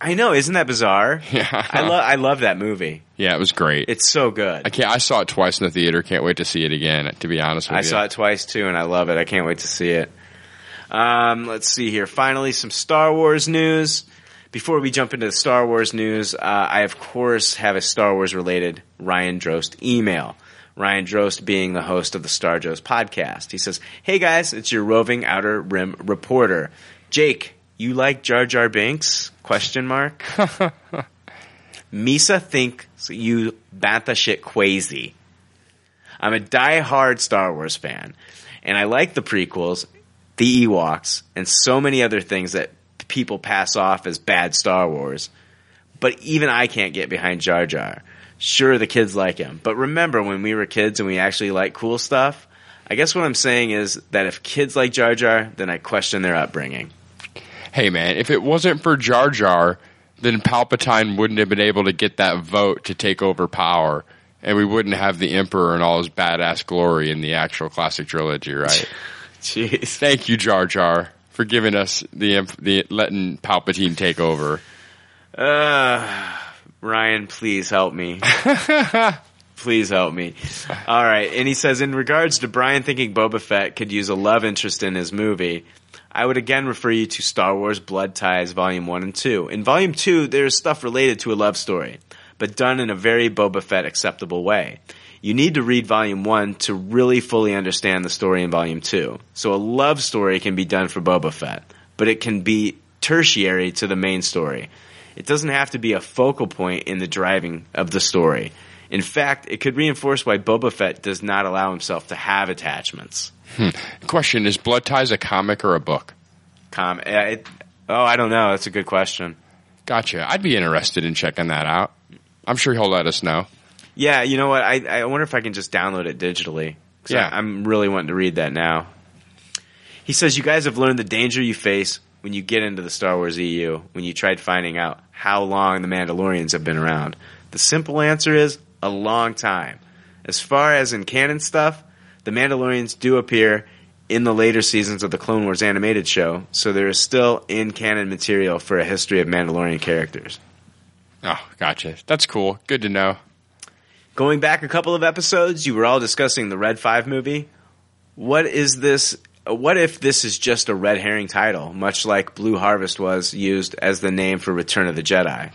I know, isn't that bizarre? Yeah. I love I love that movie. Yeah, it was great. It's so good. I can't. I saw it twice in the theater. Can't wait to see it again. To be honest with I you, I saw it twice too, and I love it. I can't wait to see it. Um, let's see here. Finally, some Star Wars news. Before we jump into the Star Wars news, uh, I of course have a Star Wars related Ryan Drost email. Ryan Drost being the host of the Star Joe's podcast. He says, Hey guys, it's your roving outer rim reporter. Jake, you like Jar Jar Binks? Question mark. Misa thinks you bantha shit crazy. I'm a die-hard Star Wars fan, and I like the prequels, the Ewoks, and so many other things that people pass off as bad Star Wars. But even I can't get behind Jar Jar. Sure, the kids like him, but remember when we were kids and we actually liked cool stuff? I guess what I'm saying is that if kids like Jar Jar, then I question their upbringing. Hey man, if it wasn't for Jar Jar, then Palpatine wouldn't have been able to get that vote to take over power, and we wouldn't have the Emperor and all his badass glory in the actual classic trilogy, right? Jeez. Thank you, Jar Jar, for giving us the the letting Palpatine take over. Uh, Ryan, please help me. please help me. All right. And he says, in regards to Brian thinking Boba Fett could use a love interest in his movie, I would again refer you to Star Wars Blood Ties Volume 1 and 2. In Volume 2, there's stuff related to a love story, but done in a very Boba Fett acceptable way. You need to read Volume 1 to really fully understand the story in Volume 2. So a love story can be done for Boba Fett, but it can be tertiary to the main story. It doesn't have to be a focal point in the driving of the story. In fact, it could reinforce why Boba Fett does not allow himself to have attachments. Hmm. Question: Is Blood Ties a comic or a book? Com- it, oh, I don't know. That's a good question. Gotcha. I'd be interested in checking that out. I'm sure he'll let us know. Yeah, you know what? I, I wonder if I can just download it digitally. Yeah. I, I'm really wanting to read that now. He says, You guys have learned the danger you face when you get into the Star Wars EU, when you tried finding out how long the Mandalorians have been around. The simple answer is a long time. As far as in canon stuff, the Mandalorians do appear in the later seasons of the Clone Wars animated show, so there is still in canon material for a history of Mandalorian characters. Oh, gotcha. That's cool. Good to know. Going back a couple of episodes, you were all discussing the Red 5 movie. What is this? What if this is just a red herring title, much like Blue Harvest was used as the name for Return of the Jedi?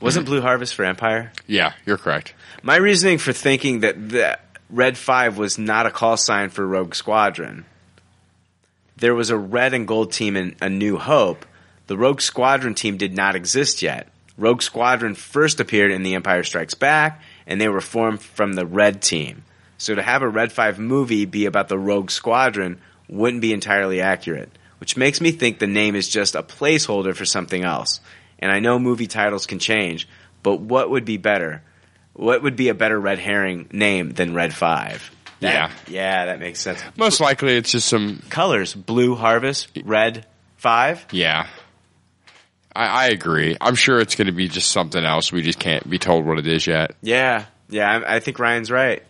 Wasn't Blue Harvest for Empire? Yeah, you're correct. My reasoning for thinking that the Red 5 was not a call sign for Rogue Squadron. There was a red and gold team in A New Hope. The Rogue Squadron team did not exist yet. Rogue Squadron first appeared in The Empire Strikes Back, and they were formed from the Red Team. So to have a Red 5 movie be about the Rogue Squadron wouldn't be entirely accurate, which makes me think the name is just a placeholder for something else. And I know movie titles can change, but what would be better? What would be a better red herring name than Red 5? That- Yeah. Yeah, that makes sense. Most likely, it's just some Colors Blue Harvest, Red 5. Yeah. I, I agree. I'm sure it's going to be just something else. We just can't be told what it is yet. Yeah, yeah, I, I think Ryan's right.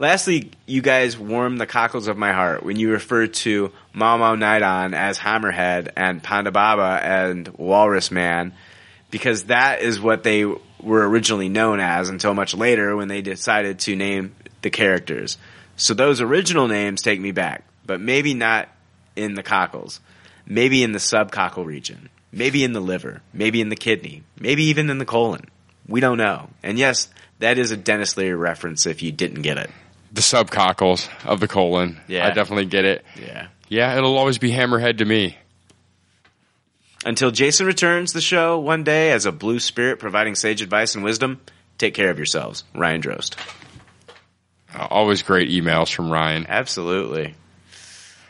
Lastly, you guys warm the cockles of my heart when you refer to Momaw Nadon as Hammerhead and Ponda Baba and Walrus Man, because that is what they were originally known as until much later when they decided to name the characters. So those original names take me back, but maybe not in the cockles. Maybe in the subcockle region. Maybe in the liver. Maybe in the kidney. Maybe even in the colon. We don't know. And yes, that is a Denis Leary reference if you didn't get it. the subcockles of the colon. Yeah. I definitely get it. Yeah. Yeah, it'll always be Hammerhead to me. Until Jason returns the show one day as a blue spirit providing sage advice and wisdom, take care of yourselves. Ryan Drost. Uh, always great emails from Ryan. Absolutely.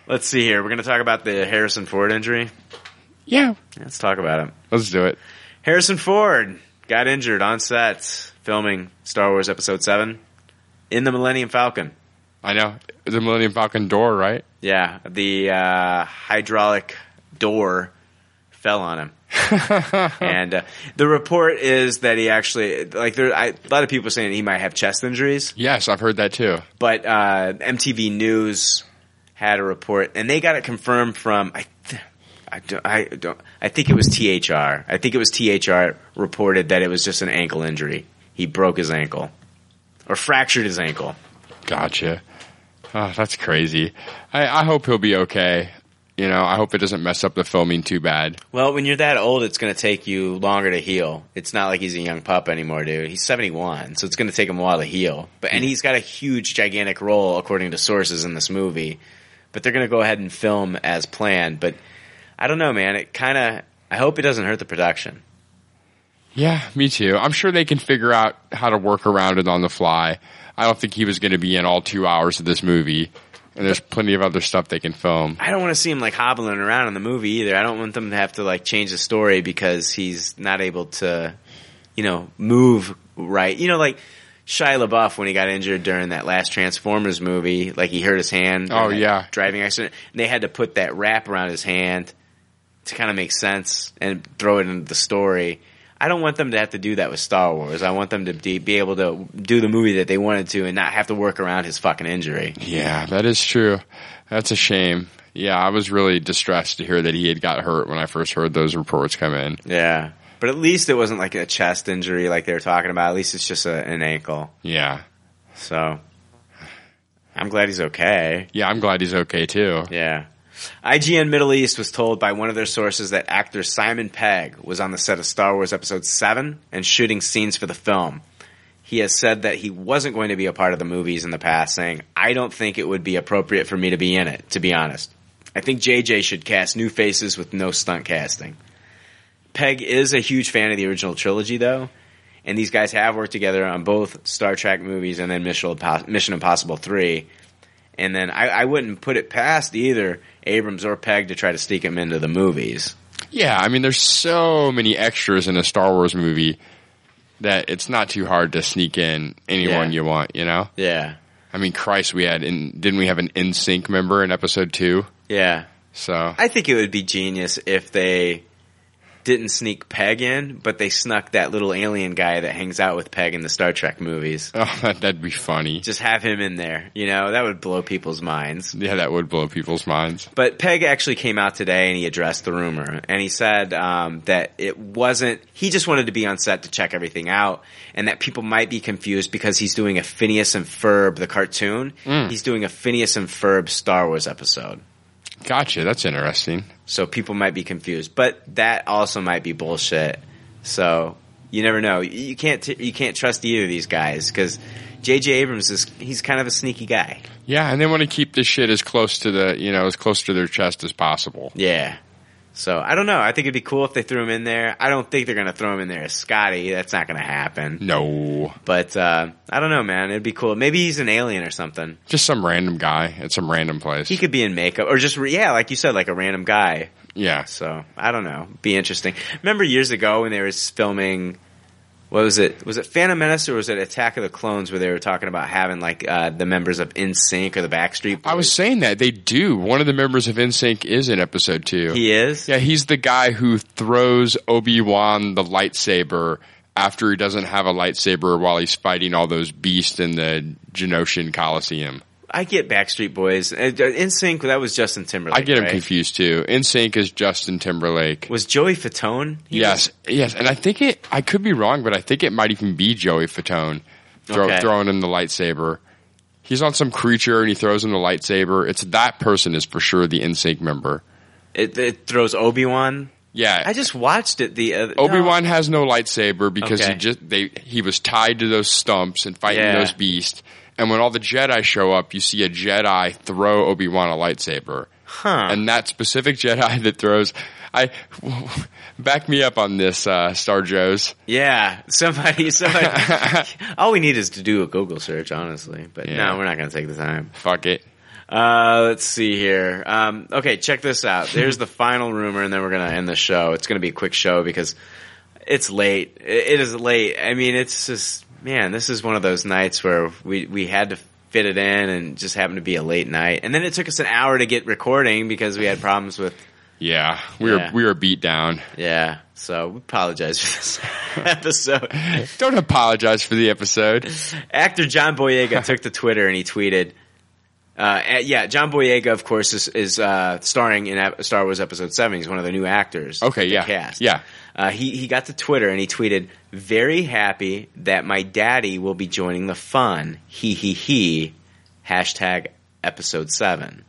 Let's see here. We're going to talk about the Harrison Ford injury. Yeah. Let's talk about it. Let's do it. Harrison Ford got injured on set filming Star Wars Episode 7 in the Millennium Falcon. I know. The Millennium Falcon door, right? Yeah, the uh, hydraulic door fell on him. and uh, the report is that he actually, like, there, I, a lot of people saying he might have chest injuries. Yes, I've heard that too. But uh, MTV News had a report, and they got it confirmed from I, th- I don't, I don't, I think it was THR. I think it was THR reported that it was just an ankle injury. He broke his ankle or fractured his ankle. Gotcha. Oh, that's crazy. I, I hope he'll be okay. You know, I hope it doesn't mess up the filming too bad. Well, when you're that old, it's going to take you longer to heal. It's not like he's a young pup anymore, dude. He's 71, so it's going to take him a while to heal. But and he's got a huge, gigantic role according to sources in this movie. But they're going to go ahead and film as planned. But I don't know, man. It kind of. I hope it doesn't hurt the production. Yeah, me too. I'm sure they can figure out how to work around it on the fly. I don't think he was going to be in all two hours of this movie. And there's plenty of other stuff they can film. I don't want to see him like hobbling around in the movie either. I don't want them to have to like change the story because he's not able to, you know, move right. You know, like Shia LaBeouf when he got injured during that last Transformers movie, like he hurt his hand. Oh, yeah. driving accident. And they had to put that wrap around his hand to kind of make sense and throw it into the story. I don't want them to have to do that with Star Wars. I want them to be, be able to do the movie that they wanted to and not have to work around his fucking injury. Yeah, that is true. That's a shame. Yeah, I was really distressed to hear that he had got hurt when I first heard those reports come in. Yeah. But at least it wasn't like a chest injury like they were talking about. At least it's just a, an ankle. Yeah. So I'm glad he's okay. Yeah, I'm glad he's okay too. Yeah. IGN Middle East was told by one of their sources that actor Simon Pegg was on the set of Star Wars Episode 7 and shooting scenes for the film. He has said that he wasn't going to be a part of the movies in the past, saying, I don't think it would be appropriate for me to be in it, to be honest. I think JJ should cast new faces with no stunt casting. Pegg is a huge fan of the original trilogy, though, and these guys have worked together on both Star Trek movies and then Mission Impossible 3. And then I, I wouldn't put it past either Abrams or Pegg to try to sneak him into the movies. Yeah, I mean, there's so many extras in a Star Wars movie that it's not too hard to sneak in anyone Yeah. you want, you know? Yeah. I mean, Christ, we had in, didn't we have an NSYNC member in episode two? Yeah. So, I think it would be genius if they didn't sneak Pegg in, but they snuck that little alien guy that hangs out with Pegg in the Star Trek movies. oh, that, that'd be funny. Just have him in there. You know, that would blow people's minds. Yeah, that would blow people's minds. But Pegg actually came out today and he addressed the rumor. And he said um, that it wasn't, he just wanted to be on set to check everything out. And that people might be confused because he's doing a Phineas and Ferb, the cartoon. Mm. He's doing a Phineas and Ferb Star Wars episode. Gotcha. That's interesting. So people might be confused. But that also might be bullshit. So you never know. You can't, t- you can't trust either of these guys because J.J. Abrams is, he's kind of a sneaky guy. Yeah, and they want to keep this shit as close to the, you know, as close to their chest as possible. Yeah. So I don't know. I think it'd be cool if they threw him in there. I don't think they're going to throw him in there as Scotty. That's not going to happen. No. But uh, I don't know, man. It'd be cool. Maybe he's an alien or something. Just some random guy at some random place. He could be in makeup or just yeah, like you said, like a random guy. Yeah. So I don't know. Be interesting. Remember years ago when they were filming. What was it? Was it Phantom Menace or was it Attack of the Clones where they were talking about having like uh, the members of NSYNC or the Backstreet Boys? I was saying that they do. One of the members of NSYNC is in episode two. He is. Yeah, he's the guy who throws Obi Wan the lightsaber after he doesn't have a lightsaber while he's fighting all those beasts in the Geonosian Coliseum. I get Backstreet Boys. Uh, NSYNC. That was Justin Timberlake. I get him right? confused too. NSYNC is Justin Timberlake. Was Joey Fatone? Yes, yes, and I think it. I could be wrong, but I think it might even be Joey Fatone throw, Okay. throwing in the lightsaber. He's on some creature and he throws in the lightsaber. It's that person is for sure the NSYNC member. It, it throws Obi Wan. Yeah, I just watched it the other. Obi Wan has no lightsaber because Okay. he just they he was tied to those stumps and fighting Yeah. those beasts, and when all the Jedi show up, you see a Jedi throw Obi Wan a lightsaber. Huh. And that specific Jedi that throws, I back me up on this, uh, Star Joes. Yeah, somebody, somebody. all we need is to do a Google search, honestly. But Yeah. no, we're not going to take the time. Fuck it. Uh, let's see here. Um, okay, check this out. There's the final rumor, and then we're going to end the show. It's going to be a quick show because it's late. It, it is late. I mean, it's just man, this is one of those nights where we we had to fit it in, and just happened to be a late night. And then it took us an hour to get recording because we had problems with. Yeah, we Yeah. were we were beat down. Yeah, so we apologize for this episode. Don't apologize for the episode. Actor John Boyega took to Twitter and he tweeted, uh, yeah, John Boyega, of course, is, is uh, starring in Star Wars Episode 7. He's one of the new actors. Okay, yeah, Cast. yeah. Uh, he, he got to Twitter and he tweeted, very happy that my daddy will be joining the fun. He, he, he. Hashtag Episode 7.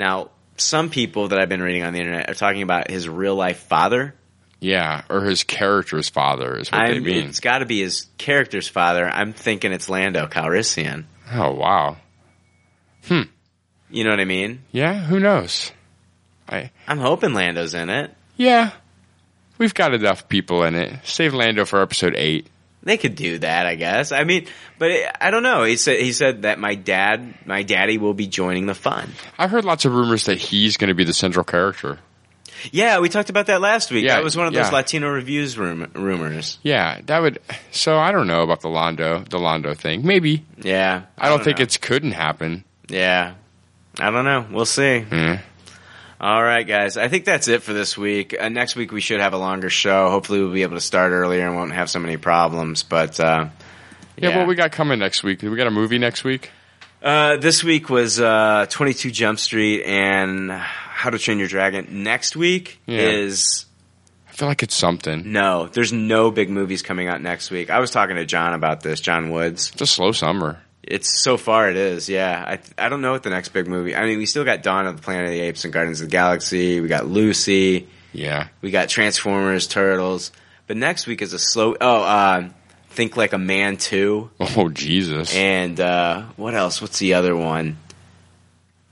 Now, some people that I've been reading on the internet are talking about his real life father. Yeah, or his character's father is what they I'm- mean. It's got to be his character's father. I'm thinking it's Lando Calrissian. Oh wow. Hmm. You know what I mean? Yeah, who knows? I I'm hoping Lando's in it. yeah. We've got enough people in it. Save Lando for episode eight. They could do that, I guess. I mean, but it, I don't know. He said he said that my dad, my daddy, will be joining the fun. I've heard lots of rumors that he's going to be the central character. Yeah, we talked about that last week. Yeah, that was one of those yeah. Latino reviews rum- rumors. Yeah, that would. So I don't know about the Lando, the Lando thing. Maybe. Yeah, I don't, don't think it's couldn't happen. Yeah, I don't know. We'll see. Yeah. All right, guys. I think that's it for this week. Uh, next week we should have a longer show. Hopefully, we'll be able to start earlier and won't have so many problems. But uh, Yeah, what we got coming next week? We got a movie next week. Uh, this week was uh, 22 Jump Street and How to Train Your Dragon. Next week Yeah. is. I feel like it's something. No, there's no big movies coming out next week. I was talking to John about this, John Woods. It's a slow summer. It's so far it is, yeah. I I don't know what the next big movie. I mean, we still got Dawn of the Planet of the Apes and Guardians of the Galaxy. We got Lucy. Yeah. We got Transformers, Turtles. But next week is a slow. Oh, uh, Think Like a Man Two. Oh Jesus! And uh, what else? What's the other one?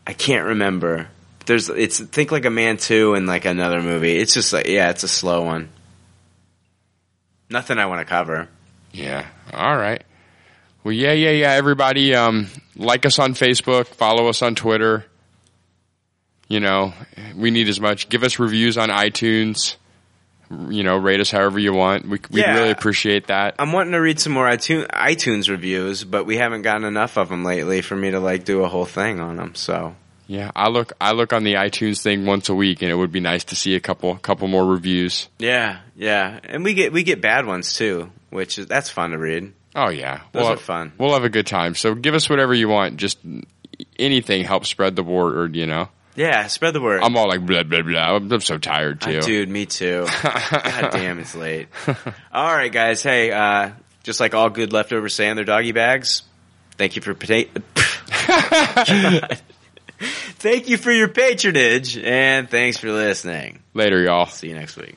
I can't remember. There's it's Think Like a Man Two and like another movie. It's just like yeah, it's a slow one. Nothing I want to cover. Yeah. All right. Well, yeah, yeah, yeah. Everybody, um, like us on Facebook, follow us on Twitter. You know, we need as much. Give us reviews on iTunes. You know, rate us however you want. We we Yeah. really appreciate that. I'm wanting to read some more iTunes, iTunes reviews, but we haven't gotten enough of them lately for me to like do a whole thing on them. So Yeah, I look I look on the iTunes thing once a week, and it would be nice to see a couple couple more reviews. yeah, yeah, and we get we get bad ones too, which is that's fun to read. Oh yeah, Those we'll are fun. We'll have a good time. So give us whatever you want. Just anything helps spread the word. You know. Yeah, spread the word. I'm all like blah blah blah. I'm, I'm so tired too. Uh, dude, me too. God damn, it's late. All right, guys. Hey, uh, just like all good leftovers say in their doggy bags, thank you for potato. thank you for your patronage, and thanks for listening. Later, y'all. See you next week.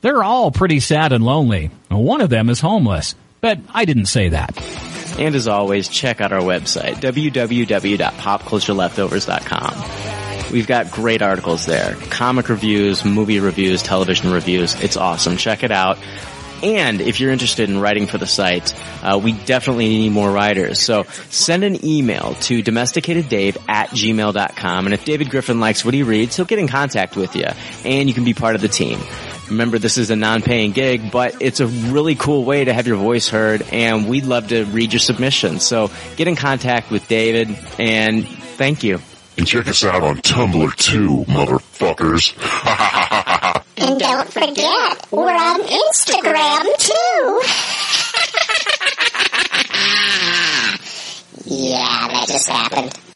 They're all pretty sad and lonely. One of them is homeless, but I didn't say that. And as always, check out our website, www.popcultureleftovers.com. We've got great articles there. Comic reviews, movie reviews, television reviews. It's awesome. Check it out. And if you're interested in writing for the site, uh, we definitely need more writers. So send an email to domesticateddave at gmail.com. And if David Griffin likes what he reads, he'll get in contact with you and you can be part of the team. Remember, this is a non-paying gig, but it's a really cool way to have your voice heard and we'd love to read your submissions. So get in contact with David and thank you. And check us out on Tumblr too, motherfuckers. And don't forget, we're on Instagram too.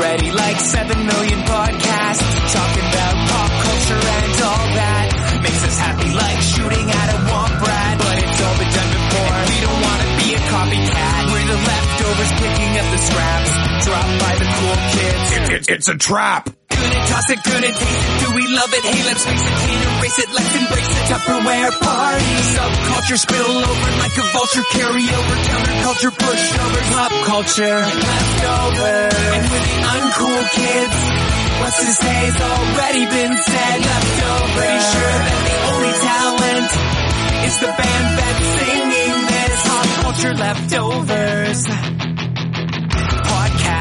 already like 7 million podcasts. Talking about pop culture and all that. Makes us happy like shooting at a womp rat. But it's all been done before and we don't want to be a copycat. We're the leftovers picking up the scraps. Dropped by the cool it's a trap. Toss it, taste it. Do we love it? Hey, let's face it, can't erase it. Let's embrace the Tupperware party. Subculture spill over like a vulture. Carry over counterculture, pushovers, pop culture, leftovers. And with the uncool kids, what's to already been said. Leftovers. Pretty sure that the only talent is the band that's singing this. Pop culture leftovers.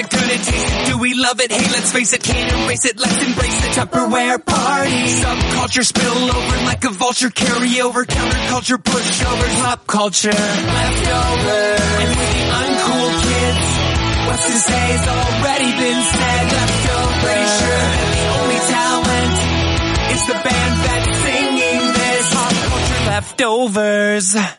Toss taste it. Do we love it? Hey, let's face it, can't erase it. Let's embrace the Tupperware party. Subculture spill over like a vulture. Carry over counterculture, pushovers, pop culture, leftovers. And with the uncool kids, what's to say say's already been said. Leftovers. Pretty sure that the only talent is the band that's singing this. Pop culture leftovers.